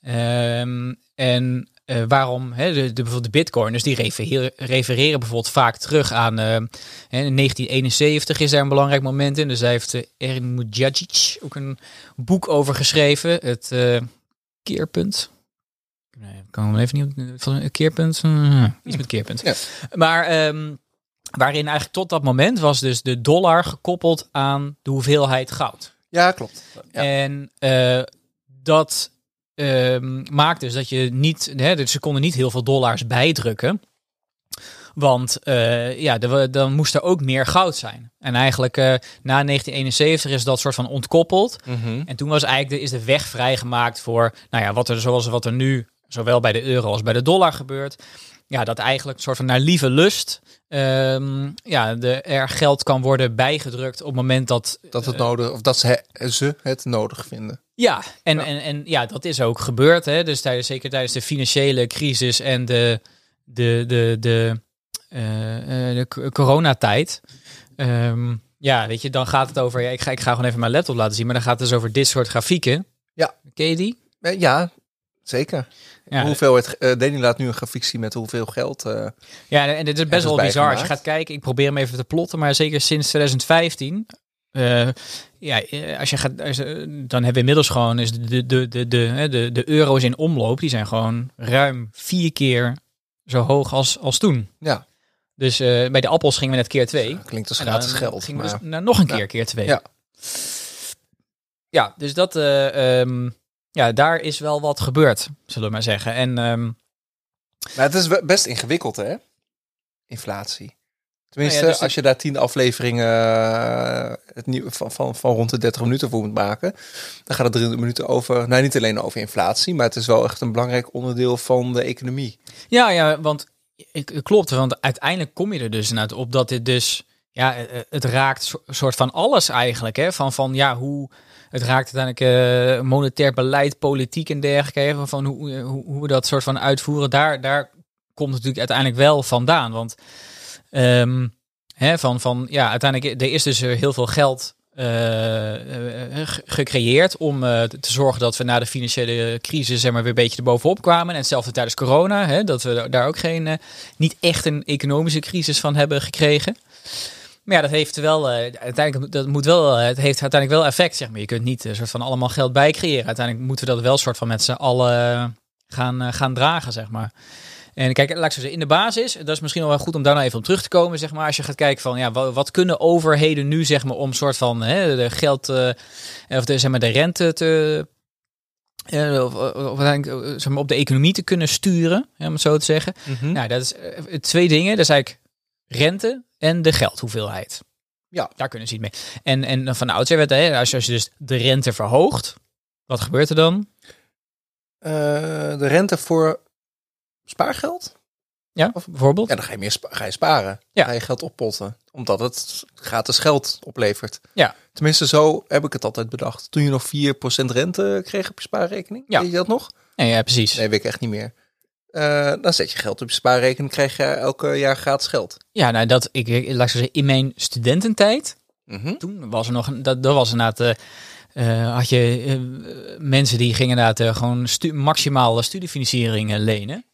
Ehm, en eh, waarom, hè, de, de, bijvoorbeeld de bitcoiners, die refereren, refereren bijvoorbeeld vaak terug aan, hè, in 1971 is daar een belangrijk moment in. Dus daar heeft uh, Erin Mujagic ook een boek over geschreven, het keerpunt. Ik kan hem even niet op van een keerpunt. eh, iets met keerpunt. Ja. Maar ehm, waarin eigenlijk tot dat moment was dus de dollar gekoppeld aan de hoeveelheid goud. Ja, klopt. Ja. En eh, dat ehm, maakt dus dat je niet, hè, dus ze konden niet heel veel dollars bijdrukken. Want eh, ja, dan moest er ook meer goud zijn. En eigenlijk na 1971 is dat soort van ontkoppeld. Mhm. En toen was eigenlijk de, is de weg vrijgemaakt voor, nou ja, wat er zoals wat er nu zowel bij de euro als bij de dollar gebeurt. Ja, dat eigenlijk een soort van naar lieve lust, ehm, ja, de, er geld kan worden bijgedrukt op het moment dat Dat het nodig, of dat ze, ze het nodig vinden. ja, en, Ja. En, en ja, dat is ook gebeurd. Hè? Dus tijdens, zeker tijdens de financiële crisis en de, de, de, de, eh, eh, de coronatijd. Ehm, ja, weet je, dan gaat het over. Ja, ik, ga, ik ga gewoon even mijn laptop laten zien, maar dan gaat het dus over dit soort grafieken. Ja. Ken je die? Eh, Ja, zeker. Ja, Hoeveel het, Danny laat nu een grafiek zien met hoeveel geld. eh, ja en dit is best wel bizar. Als je gaat kijken, ik probeer hem even te plotten, maar zeker sinds 2015. eh, ja, als je gaat, als, dan hebben we inmiddels gewoon is de, de, de, de, de, de, de euro's in omloop, die zijn gewoon ruim vier keer zo hoog als, als toen. ja, Dus bij de appels gingen we net keer twee. klinkt als gratis geld. We maar- dus naar nog een Ja. keer, keer twee. Ja. Ja, dus dat, eh, ehm, ja, daar is wel wat gebeurd, zullen we maar zeggen. En ehm, Maar het is best ingewikkeld, hè? Inflatie. Tenminste, Nou ja, dus als je daar tien afleveringen eh, het nieuw, van, van, van rond de 30 minuten voor moet maken, dan gaat het drie minuten over, nou niet alleen over inflatie, maar het is wel echt een belangrijk onderdeel van de economie. Ja, ja, want ik, klopt, want uiteindelijk kom je er dus inderdaad op dat dit dus, ja, eh, het raakt so- soort van alles eigenlijk, hè, van, van ja, hoe, het raakt uiteindelijk eh, monetair beleid, politiek en dergelijke, van hoe, hoe, hoe we dat soort van uitvoeren, daar, daar komt het natuurlijk uiteindelijk wel vandaan, want ehm, hè, van, van, ja, uiteindelijk, er is dus heel veel geld eh, eh, ge- gecreëerd om te zorgen dat we na de financiële crisis zeg maar, weer een beetje erbovenop kwamen. En hetzelfde tijdens corona, hè, dat we daar ook geen, niet echt een economische crisis van hebben gekregen. Maar ja, dat heeft wel, eh, uiteindelijk, dat moet wel, eh, het heeft uiteindelijk wel effect, zeg maar. Je kunt niet een soort van allemaal geld bijcreëren. Uiteindelijk moeten we dat wel soort van met z'n allen gaan, eh, gaan dragen, zeg maar. En kijk, laat ik zo zeggen, in de basis, dat is misschien wel goed om daar nou even op terug te komen, zeg maar. Als je gaat kijken van, ja, wat, wat kunnen overheden nu, zeg maar, om soort van hè, de geld, eh, of de, zeg maar, de rente te, eh, of, of, eh, zeg maar, op de economie te kunnen sturen, hè, om het zo te zeggen. Nou, dat is eh, twee dingen. Dat is eigenlijk rente en de geldhoeveelheid. Ja. Daar kunnen ze iets mee. En, en van oudsher werd, hè, als, je, als je dus de rente verhoogt, wat gebeurt er dan? Eh, de rente voor spaargeld? Ja, Of- bijvoorbeeld? Ja, dan ga je meer spa- ga je sparen. Ja. Ga je geld oppotten. Omdat het gratis geld oplevert. Ja. Tenminste, zo heb ik het altijd bedacht. Toen je nog 4% rente kreeg op je spaarrekening. Ja. Weet je dat nog? Nee, ja, precies. Nee, weet ik echt niet meer. Eh, dan zet je geld op je spaarrekening. krijg je elke jaar gratis geld. Ja, nou, dat, ik, ik, laat ik zo zeggen, in mijn studententijd, Mhm. toen was er nog, een- dat, dat was inderdaad, eh, had je mensen die gingen inderdaad gewoon stu maximaal studiefinanciering lenen.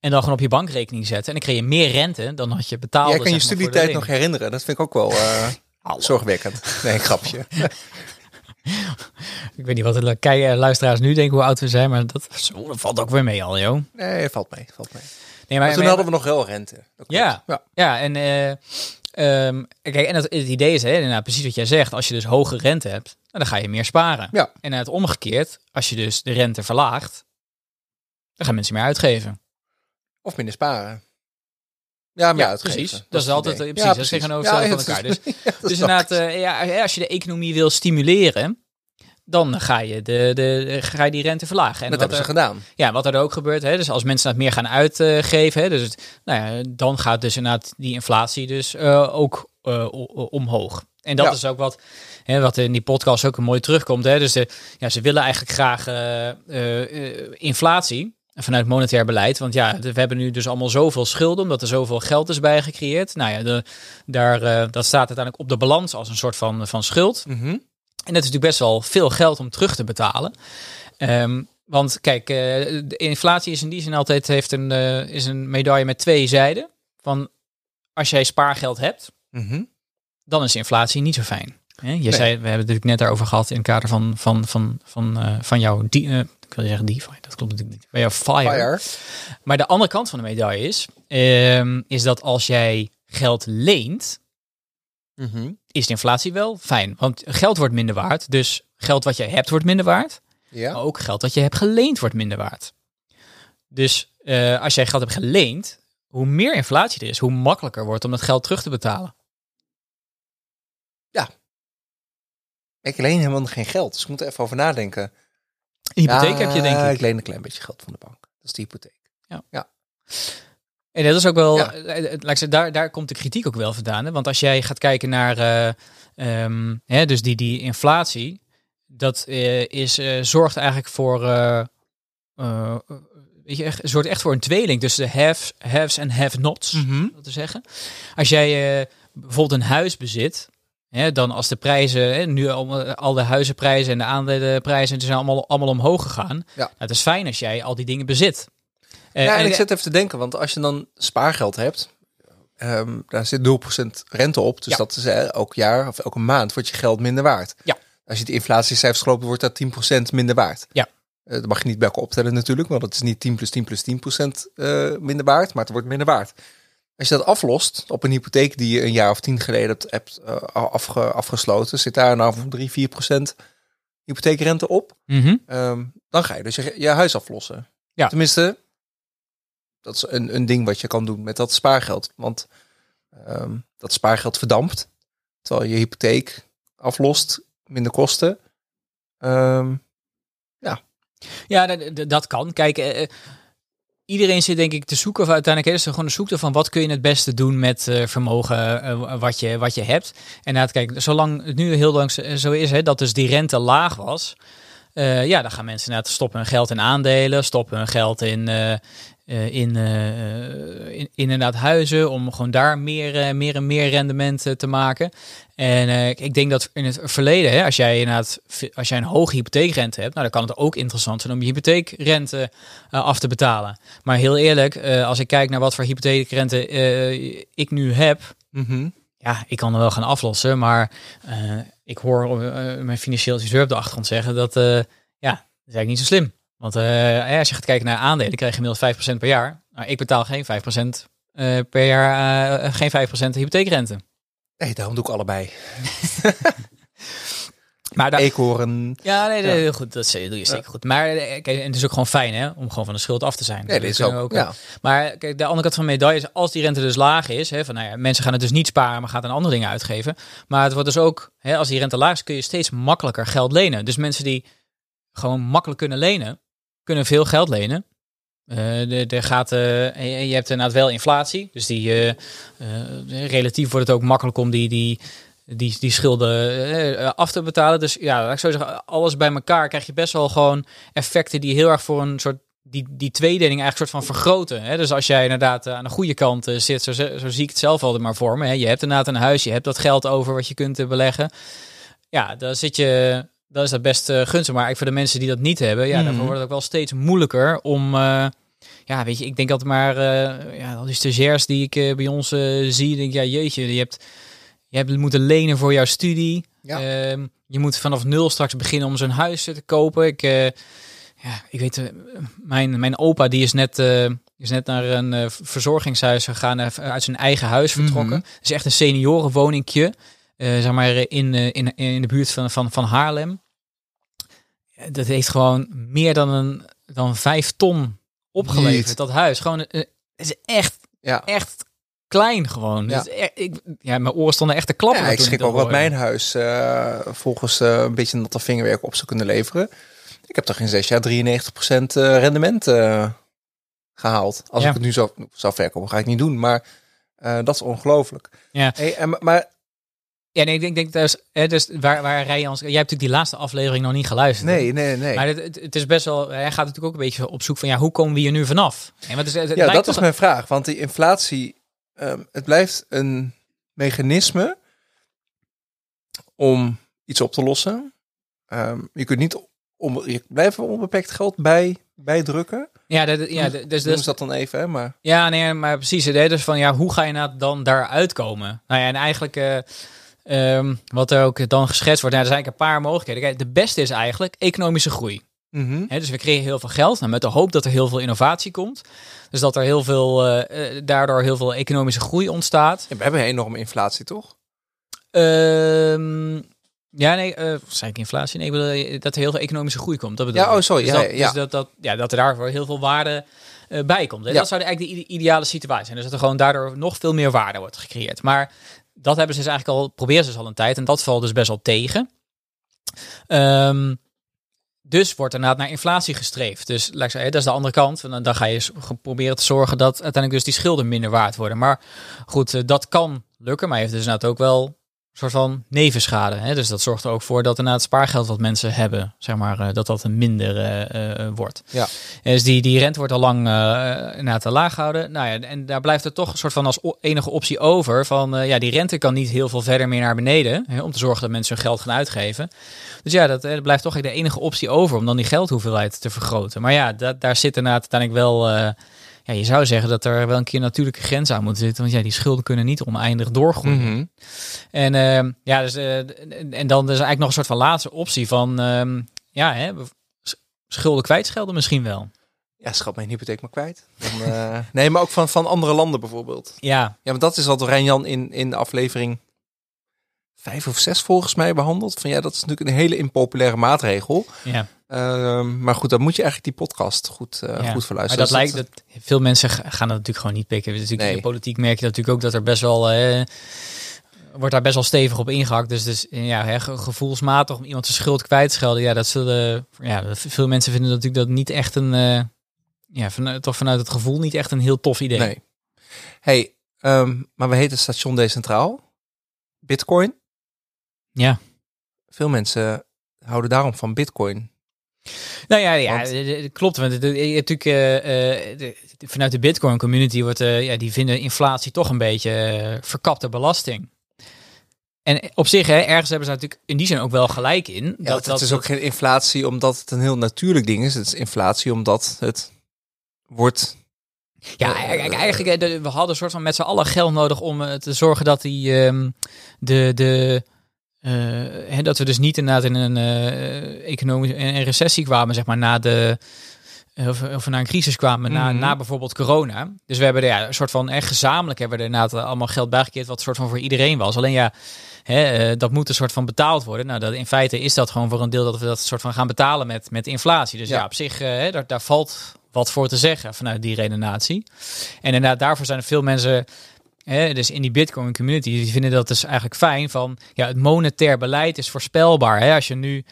En dan gewoon op je bankrekening zetten. En dan kreeg je meer rente dan had je betaald. Jij kan je studietijd nog herinneren. Dat vind ik ook wel zorgwekkend. Nee, een grapje. Ik weet niet wat de kei- eh, luisteraars nu denken hoe oud we zijn, maar dat, zo, dat valt ook weer mee al, joh. Nee, valt mee. Valt mee. Nee, Maar toen hadden we nog wel rente. Ja. ja. Ja, en, eh, ehm, kijk, en het, het idee is, hè, inderdaad, precies wat jij zegt, als je dus hoge rente hebt, dan ga je meer sparen. Ja. En het omgekeerd, als je dus de rente verlaagt, dan gaan mensen meer uitgeven. Of minder sparen. Ja, Ja, precies. Dat is altijd precies, dat is tegenovergestelde Ja, van elkaar. Dus, ja, dus inderdaad, eh, ja, als je de economie wil stimuleren, dan ga je, de, de, ga je die rente verlagen. En Dat wat hebben ze er, gedaan. ja, wat er ook gebeurt, hè, dus als mensen dat meer gaan uitgeven, hè, dus het, nou ja, dan gaat dus inderdaad die inflatie dus eh, ook eh, omhoog. En dat Ja. is ook wat, hè, wat in die podcast ook mooi terugkomt. Hè, dus de, ja, ze willen eigenlijk graag eh, inflatie vanuit monetair beleid. Want ja, we hebben nu dus allemaal zoveel schulden, omdat er zoveel geld is bijgecreëerd. Nou ja, de, daar, eh, dat staat uiteindelijk op de balans als een soort van, van schuld. Mhm. En dat is natuurlijk best wel veel geld om terug te betalen. Ehm, want kijk, eh, de inflatie is in die zin altijd heeft een, eh, is een medaille met twee zijden. Van als jij spaargeld hebt, Mhm. dan is inflatie niet zo fijn. Hè, Je Nee. zei, we hebben het natuurlijk net daarover gehad in het kader van, van, van, van, van jouw, die, ik wil zeggen DeFi, dat klopt natuurlijk niet, van jouw fire. Fire. Maar de andere kant van de medaille is, ehm, is dat als jij geld leent, Mhm. is de inflatie wel fijn. Want geld wordt minder waard, dus geld wat jij hebt wordt minder waard. Ja. Maar ook geld dat je hebt geleend wordt minder waard. Dus eh, als jij geld hebt geleend, hoe meer inflatie er is, hoe makkelijker wordt om dat geld terug te betalen. Ik leen helemaal geen geld, dus ik moet er even over nadenken. Hypotheek Ja, heb je denk ik. Ik leen een klein beetje geld van de bank. Dat is de hypotheek. En dat is ook wel, Ja. eh, eh, laat ik daar, daar komt de kritiek ook wel vandaan. Hè? Want als jij gaat kijken naar, eh, ehm, hè, dus die, die inflatie, dat is, zorgt eigenlijk voor, weet je, echt, zorgt echt voor een tweeling tussen de haves, haves en have-nots. Mhm. dat te zeggen. Als jij bijvoorbeeld een huis bezit, hè, dan als de prijzen, hè, nu al, al de huizenprijzen en de aandelenprijzen, die zijn allemaal, allemaal omhoog gegaan. Ja. Nou, het is fijn als jij al die dingen bezit. Eh, Ja, en en- ik zit even te denken, want als je dan spaargeld hebt, ehm, daar zit 0% rente op. Dus Ja. dat is eh, elk jaar of elke maand wordt je geld minder waard. Ja. Als je de inflatiecijfers geloopt, wordt dat 10% minder waard. Ja. Eh, dat mag je niet bij elkaar optellen natuurlijk, want het is niet 10 plus 10 plus 10% eh minder waard, maar het wordt minder waard. Als je dat aflost op een hypotheek die je een jaar of tien geleden hebt, eh, afge- afgesloten, zit daar nou voor 3, 4% hypotheekrente op. Mhm. Ehm, dan ga je dus je, je huis aflossen. Ja. Tenminste, dat is een, een ding wat je kan doen met dat spaargeld. Want ehm, dat spaargeld verdampt. Terwijl je hypotheek aflost, minder kosten. Ehm, Ja, d- dat kan. Kijk, eh, eh, iedereen zit denk ik te zoeken, of uiteindelijk is er gewoon een zoekte van wat kun je het beste doen met eh, vermogen eh, wat, je, wat je hebt. En inderdaad, kijk, zolang het nu heel lang zo- is hè, dat dus die rente laag was, eh, ja, dan gaan mensen stoppen hun geld in aandelen, stoppen hun geld in, eh, in, eh, in, inderdaad huizen, om gewoon daar meer, eh, meer en meer rendement te maken. En ik denk dat in het verleden, hè, als jij inderdaad, als jij een hoge hypotheekrente hebt, nou dan kan het ook interessant zijn om je hypotheekrente af te betalen. Maar heel eerlijk, als ik kijk naar wat voor hypotheekrente ik nu heb, mhm. ja, ik kan er wel gaan aflossen, maar ik hoor mijn financieel adviseur op de achtergrond zeggen dat, ja, dat is eigenlijk niet zo slim. Want eh, als je gaat kijken naar aandelen, krijg je gemiddeld 5% per jaar. Maar ik betaal geen 5% eh, per jaar, eh, geen 5% hypotheekrente. Nee, daarom doe ik allebei. Maar daar, Eekhoorn. Ja, nee, nee, Ja. heel goed. Dat doe je zeker goed. Maar kijk, en het is ook gewoon fijn, hè, om gewoon van de schuld af te zijn. Nee, dit is Dat ook. ja. Maar kijk, de andere kant van de medaille is, als die rente dus laag is, hè, van nou ja, mensen gaan het dus niet sparen, maar gaan het aan andere dingen uitgeven. Maar het wordt dus ook, hè, als die rente laag is, kun je steeds makkelijker geld lenen. Dus mensen die gewoon makkelijk kunnen lenen, kunnen veel geld lenen. Eh, de, gaat, en je hebt inderdaad wel inflatie, dus die eh, relatief wordt het ook makkelijk om die, die, die, die schulden af te betalen. Dus ja, ik zo zeggen, alles bij elkaar krijg je best wel gewoon effecten die heel erg voor een soort die, die tweedeling eigenlijk soort van vergroten. Hè? Dus als jij inderdaad aan de goede kant zit, zo, zo zie ik het zelf altijd maar voor me. Hè? Je hebt inderdaad een huis, je hebt dat geld over wat je kunt beleggen. Ja, dan zit je, dan is dat best eh, gunstig. Maar eigenlijk voor de mensen die dat niet hebben, ja, daarvoor wordt het ook wel steeds moeilijker om. eh, ja, weet je, ik denk altijd maar, eh, ja, al die stagiairs die ik bij ons zie, denk ja, jeetje, je hebt, je hebt moeten lenen voor jouw studie. Ja. Ehm, je moet vanaf nul straks beginnen om zo'n huis te kopen. Ik, ja, ik weet, mijn, mijn opa die is net, is net naar een verzorgingshuis gegaan, uit zijn eigen huis vertrokken. Mhm. Het is echt een seniorenwoningje, zeg maar in, in, in de buurt van, van, van Haarlem. Ja, Dat heeft gewoon meer dan, een, dan vijf ton opgeleverd, Niet. dat huis. Gewoon, eh, het is echt, Ja. echt klein gewoon. Ja. Ja. ik, ja, mijn oren stonden echt te klappen. Ja, ik schrik ook wat mijn huis eh, volgens eh, een beetje natte vingerwerk op zou kunnen leveren. Ik heb toch in zes jaar 93% eh, rendement eh, gehaald. Als Ja. ik het nu zo zou verkopen, ga ik niet doen. Maar eh, dat is ongelooflijk. Ja. Hey, en, maar Ja, nee, ik denk, denk dus, hè, dus waar, waar rij je ons... Jij hebt natuurlijk die laatste aflevering nog niet geluisterd. nee, nee, nee. Maar het, het, het is best wel... Hij gaat natuurlijk ook een beetje op zoek van... Ja, hoe komen we hier nu vanaf? Ja, maar het is, het ja, dat is mijn vraag. Want die inflatie, ehm, het blijft een mechanisme om iets op te lossen. Ehm, je kunt niet om, je blijft onbeperkt geld bij, bijdrukken. Ja, dat, ja, dus, dus, dat dan even, hè? Maar Ja, nee, maar precies. hè, Dus van ja, hoe ga je nou dan daaruit komen? Nou ja, en eigenlijk eh, ehm, wat er ook dan geschetst wordt, nou, er zijn eigenlijk een paar mogelijkheden. Kijk, de beste is eigenlijk economische groei. Hè, dus we creëren heel veel geld nou, met de hoop dat er heel veel innovatie komt. Dus dat er heel veel, eh, eh, daardoor heel veel economische groei ontstaat. Ja, we hebben een enorme inflatie, toch? Ehm, ja, nee, zei ik inflatie? Nee, ik bedoel, dat er heel veel economische groei komt. Dat bedoel Ja, oh, sorry, Dus ja, dat, ja. Dus dat, dat, ja, dat er daarvoor heel veel waarde bij komt. Hè? Ja. Dat zou eigenlijk de ide- ideale situatie zijn. Dus dat er gewoon daardoor nog veel meer waarde wordt gecreëerd. Maar dat hebben ze dus eigenlijk al, proberen ze dus al een tijd. En dat valt dus best wel tegen. Ehm, dus wordt er inderdaad naar inflatie gestreefd. Dus laat ik zeggen, dat is de andere kant. En dan, ga je proberen te zorgen dat uiteindelijk dus die schulden minder waard worden. Maar goed, eh, dat kan lukken. Maar heeft dus inderdaad ook wel soort van nevenschade. Hè? Dus dat zorgt er ook voor dat inderdaad het spaargeld wat mensen hebben, zeg maar, eh, dat dat een minder eh, eh, wordt. Ja. En Dus die, die rente wordt al lang inderdaad te laag gehouden. Nou ja, en daar blijft er toch een soort van als enige optie over van, ja, die rente kan niet heel veel verder meer naar beneden, hè, om te zorgen dat mensen hun geld gaan uitgeven. Dus ja, dat, dat blijft toch de enige optie over om dan die geldhoeveelheid te vergroten. Maar ja, dat, daar zit inderdaad uiteindelijk wel... ja, je zou zeggen dat er wel een keer een natuurlijke grens aan moet zitten. Want ja, die schulden kunnen niet oneindig doorgroeien. Mhm. En ehm, ja, dus, eh, en- dan is eigenlijk nog een soort van laatste optie van... ehm, ja, hè, schulden kwijtschelden misschien wel. Ja, schat mijn hypotheek maar kwijt. Dan, eh, nee, maar ook van, van andere landen bijvoorbeeld. Ja, Ja, want dat is wat Jan in, in de aflevering vijf of zes volgens mij behandeld. Van ja, dat is natuurlijk een hele impopulaire maatregel. ja. Ehm, maar goed, dan moet je eigenlijk die podcast goed, eh, Ja, goed Maar verluisteren. dat Dus lijkt dat veel mensen ga- gaan dat natuurlijk gewoon niet pikken. Dus natuurlijk Nee. In de politiek merk je natuurlijk ook dat er best wel eh, wordt daar best wel stevig op ingehakt. Dus, dus ja, hè, ge- gevoelsmatig om iemand zijn schuld kwijt te schelden. Ja, dat zullen ja, veel mensen vinden natuurlijk dat niet echt een eh, ja, vanuit, toch vanuit het gevoel niet echt een heel tof idee. Nee. Hey, ehm, maar we heten station decentraal. Bitcoin. Ja. Veel mensen houden daarom van Bitcoin. Nou ja, ja Want- eh, eh, klopt. Want natuurlijk eh, de- vanuit de Bitcoin community wordt, eh, ja, die vinden inflatie toch een beetje verkapte belasting. En op zich, hè, ergens hebben ze natuurlijk in die zin ook wel gelijk in. Ja, dat, het is ook geen inflatie omdat het een heel natuurlijk ding is. Het is inflatie omdat het wordt... Ja, eigenlijk, we hadden een soort van met z'n allen geld nodig om te zorgen dat die ehm, de de hè, dat we dus niet inderdaad in een eh, economische een recessie kwamen, zeg maar na de eh, of, naar een crisis kwamen na, Mhm. na bijvoorbeeld corona. Dus we hebben er ja, een soort van echt gezamenlijk hebben we er inderdaad allemaal geld bijgekeerd wat een soort van voor iedereen was. Alleen ja, hè, eh, dat moet een soort van betaald worden. Nou, dat, in feite is dat gewoon voor een deel dat we dat soort van gaan betalen met, met inflatie. Dus ja, Ja. op zich, eh, hè, daar, daar valt wat voor te zeggen vanuit die redenatie. En inderdaad, daarvoor zijn er veel mensen, hè, dus in die Bitcoin community, die vinden dat dus eigenlijk fijn van, ja, het monetair beleid is voorspelbaar. Hè? Als je nu,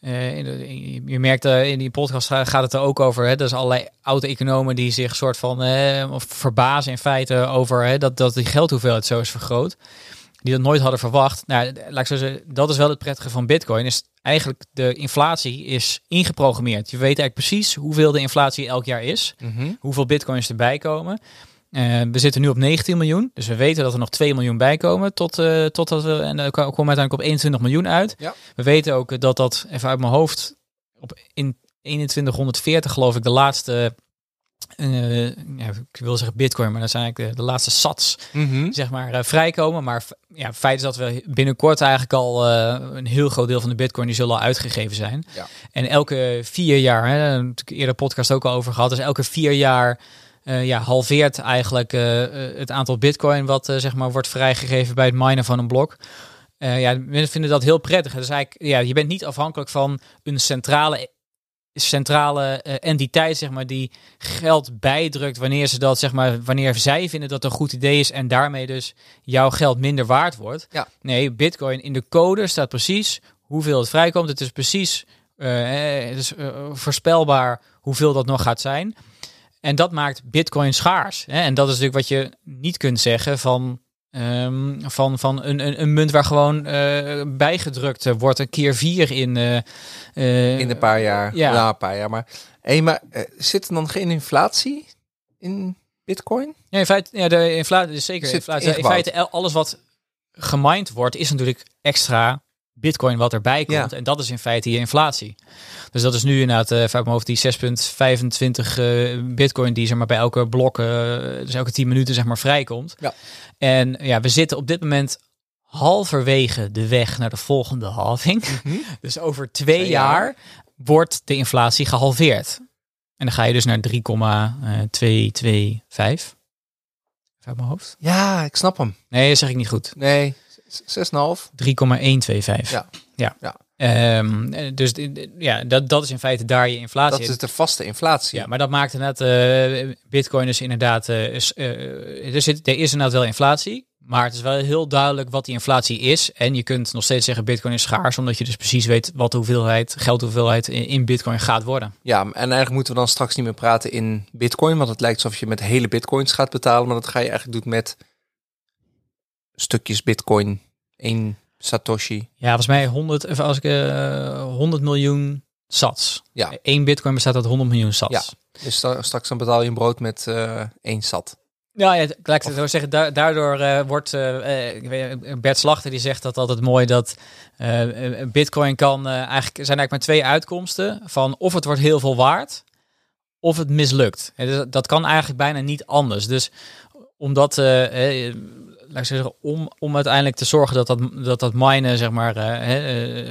eh, in de- je merkt eh, in die podcast ga- gaat het er ook over, hè, dat is allerlei oude economen die zich soort van of verbazen in feite over hè, dat, dat die geldhoeveelheid zo is vergroot. Die dat nooit hadden verwacht. Nou, laat ik zo zeggen, dat is wel het prettige van Bitcoin. Is eigenlijk de inflatie is ingeprogrammeerd. Je weet eigenlijk precies hoeveel de inflatie elk jaar is hoeveel bitcoins erbij komen. Eh, we zitten nu op 19 miljoen, dus we weten dat er nog 2 miljoen bij komen tot, totdat we en dan komen we uiteindelijk op 21 miljoen uit. Ja. We weten ook dat dat even uit mijn hoofd op in 2140 geloof ik de laatste eh, ja, ik wil zeggen bitcoin, maar dat zijn eigenlijk de, de laatste sats Mhm. zeg maar vrijkomen. Maar ja, het feit is dat we binnenkort eigenlijk al een heel groot deel van de bitcoin die zullen al uitgegeven zijn. Ja. En elke vier jaar, hè, daar heb ik eerder podcast ook al over gehad, dus elke vier jaar eh, ja, halveert eigenlijk eh, eh, het aantal bitcoin wat zeg maar wordt vrijgegeven bij het minen van een blok. Ja, mensen vinden dat heel prettig. Dus eigenlijk, ja, je bent niet afhankelijk van een centrale centrale entiteit, zeg maar, die geld bijdrukt wanneer ze dat, zeg maar, wanneer zij vinden dat een goed idee is en daarmee dus jouw geld minder waard wordt. Ja. Nee, Bitcoin in de code staat precies hoeveel het vrijkomt. Het is precies het is, voorspelbaar hoeveel dat nog gaat zijn. En dat maakt Bitcoin schaars. Hè? En dat is natuurlijk wat je niet kunt zeggen van, ehm, van, van een, een, een munt waar gewoon eh, bijgedrukt wordt een keer vier in. eh, eh, In een paar jaar. ja. Ja, een paar jaar. Maar, hey, maar zit er dan geen inflatie in bitcoin? Ja, in feite, ja, de inflatie is zeker inflatie. In feite, alles wat gemined wordt, is natuurlijk extra bitcoin wat erbij komt. Ja. En dat is in feite je inflatie. Dus dat is nu inderdaad, eh uit mijn hoofd, die 6,25 eh, bitcoin die zeg maar bij elke blok, eh, dus elke 10 minuten zeg maar vrijkomt. Ja. En ja, we zitten op dit moment halverwege de weg naar de volgende halving. Dus over twee, Twee jaar. jaar wordt de inflatie gehalveerd. En dan ga je dus naar 3,225. Uit mijn hoofd. Ja, ik snap hem. Nee, dat zeg ik niet goed. Nee, 6,5. 3,125. Ja. ja. Ja. Ehm, eh, dus ja, dat, dat is in feite daar je inflatie. Dat is de vaste inflatie. Ja, maar dat maakt inderdaad eh Bitcoin dus inderdaad. is, eh, er, zit, er is inderdaad wel inflatie. Maar het is wel heel duidelijk wat die inflatie is. En je kunt nog steeds zeggen Bitcoin is schaars. Omdat je dus precies weet wat de hoeveelheid, geldhoeveelheid in, in Bitcoin gaat worden. Ja, en eigenlijk moeten we dan straks niet meer praten in bitcoin. Want het lijkt alsof je met hele bitcoins gaat betalen. Maar dat ga je eigenlijk doen met stukjes bitcoin. één satoshi. Ja, volgens mij 100, even als ik, eh 100 miljoen sats. Ja. Eén Bitcoin bestaat uit 100 miljoen sats. Ja. Dus straks dan betaal je een brood met eh één sat. Ja, ja laat ik het zo zeggen. da- daardoor eh, wordt eh, eh, weet, Bert Slachter die zegt dat altijd mooi dat eh, eh, Bitcoin kan eh, eigenlijk zijn eigenlijk maar twee uitkomsten van of het wordt heel veel waard of het mislukt. En dus dat kan eigenlijk bijna niet anders. Dus omdat eh, eh, laat ik zeggen, om, om uiteindelijk te zorgen dat dat, dat, dat minen zeg maar, eh, eh,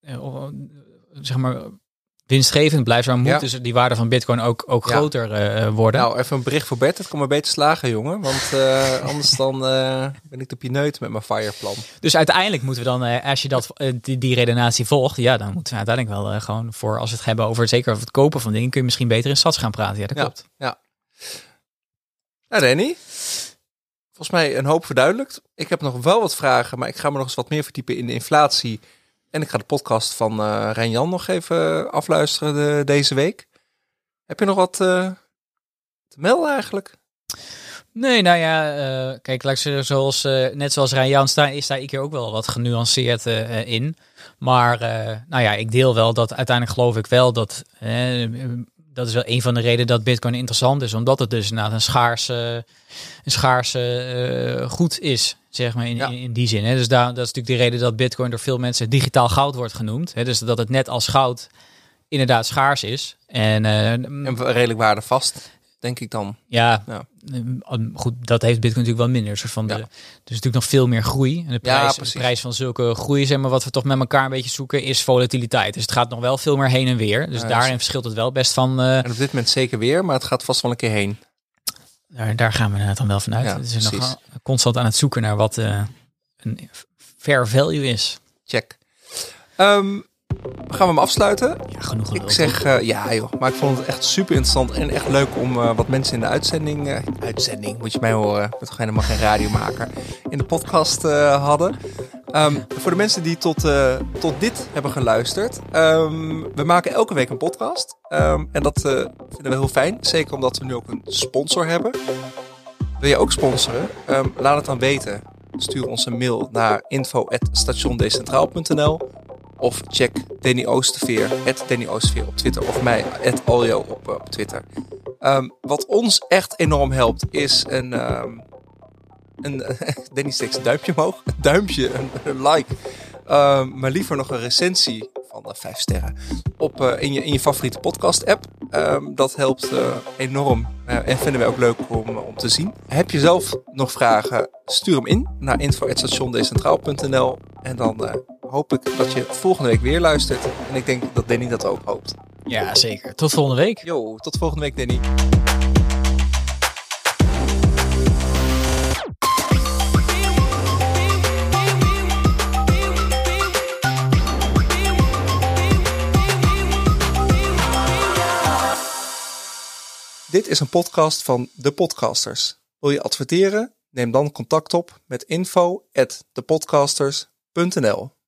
eh, zeg maar winstgevend blijft, dan moet Ja. dus die waarde van Bitcoin ook, ook Ja. groter worden. Nou, even een bericht voor Bert. Het kan maar beter slagen, jongen. Want anders dan ben ik op je neut met mijn fireplan. Dus uiteindelijk moeten we dan, als je dat, die, die redenatie volgt, ja, dan moeten we uiteindelijk wel gewoon voor, als we het hebben over zeker over het kopen van dingen, kun je misschien beter in sats gaan praten. Ja, dat Ja. klopt. Nou, Danny. Volgens mij een hoop verduidelijkt. Ik heb nog wel wat vragen, maar ik ga me nog eens wat meer verdiepen in de inflatie. En ik ga de podcast van eh Rijn-Jan nog even afluisteren de- deze week. Heb je nog wat eh, te melden eigenlijk? Nee, nou ja, eh, kijk, laat zoals, net zoals Rijn sta, is daar ik hier ook wel wat genuanceerd in. Maar nou ja, ik deel wel dat uiteindelijk geloof ik wel dat, dat is wel een van de redenen dat Bitcoin interessant is. Omdat het dus inderdaad een schaarse, een schaarse eh, goed is, zeg maar in, Ja. in, in die zin. Hè. Dus daar, dat is natuurlijk de reden dat Bitcoin door veel mensen digitaal goud wordt genoemd. Hè. Dus dat het net als goud inderdaad schaars is. En, eh, En redelijk waardevast, denk ik dan. ja, Ja. Eh, goed, dat heeft Bitcoin natuurlijk wel minder. Soort van de, Ja. Is natuurlijk nog veel meer groei. En de prijs, de prijs van zulke groei, zeg maar, wat we toch met elkaar een beetje zoeken, is volatiliteit. Dus het gaat nog wel veel meer heen en weer. Dus Ja, daarin dus- verschilt het wel best van. eh, En op dit moment zeker weer, maar het gaat vast wel een keer heen. daar, daar gaan we dan wel vanuit. Ja, het is nog constant aan het zoeken naar wat eh, een fair value is. Check. Ehm, gaan we hem afsluiten? Ja, genoeg Ik gelul, zeg eh, ja joh, maar ik vond het echt super interessant en echt leuk om eh, wat mensen in de uitzending, eh, uitzending moet je mij horen, ik ben toch helemaal geen radiomaker, in de podcast hadden. Ehm, voor de mensen die tot, tot dit hebben geluisterd, ehm, we maken elke week een podcast Ehm, en dat vinden we heel fijn, zeker omdat we nu ook een sponsor hebben. Wil je ook sponsoren? Laat het dan weten. Stuur ons een mail naar info.stationdecentraal.nl of check Danny Oosterveer, Danny Oosterveer op Twitter of mij, Aljo op, eh, op Twitter. Ehm, wat ons echt enorm helpt is een, ehm, een Danny steekt een duimpje omhoog, duimpje, een, like, Ehm, maar liever nog een recensie van de vijf sterren op, eh, in, je, in je favoriete podcast app. Ehm, dat helpt eh, enorm eh, en vinden wij ook leuk om, om te zien. Heb je zelf nog vragen, stuur hem in naar info.stationdecentraal.nl en dan eh, hoop ik dat je volgende week weer luistert. En ik denk dat Danny dat ook hoopt. Ja, zeker. Tot volgende week. Yo, tot volgende week Danny. Dit is een podcast van De Podcasters. Wil je adverteren? Neem dan contact op met info@thepodcasters.nl.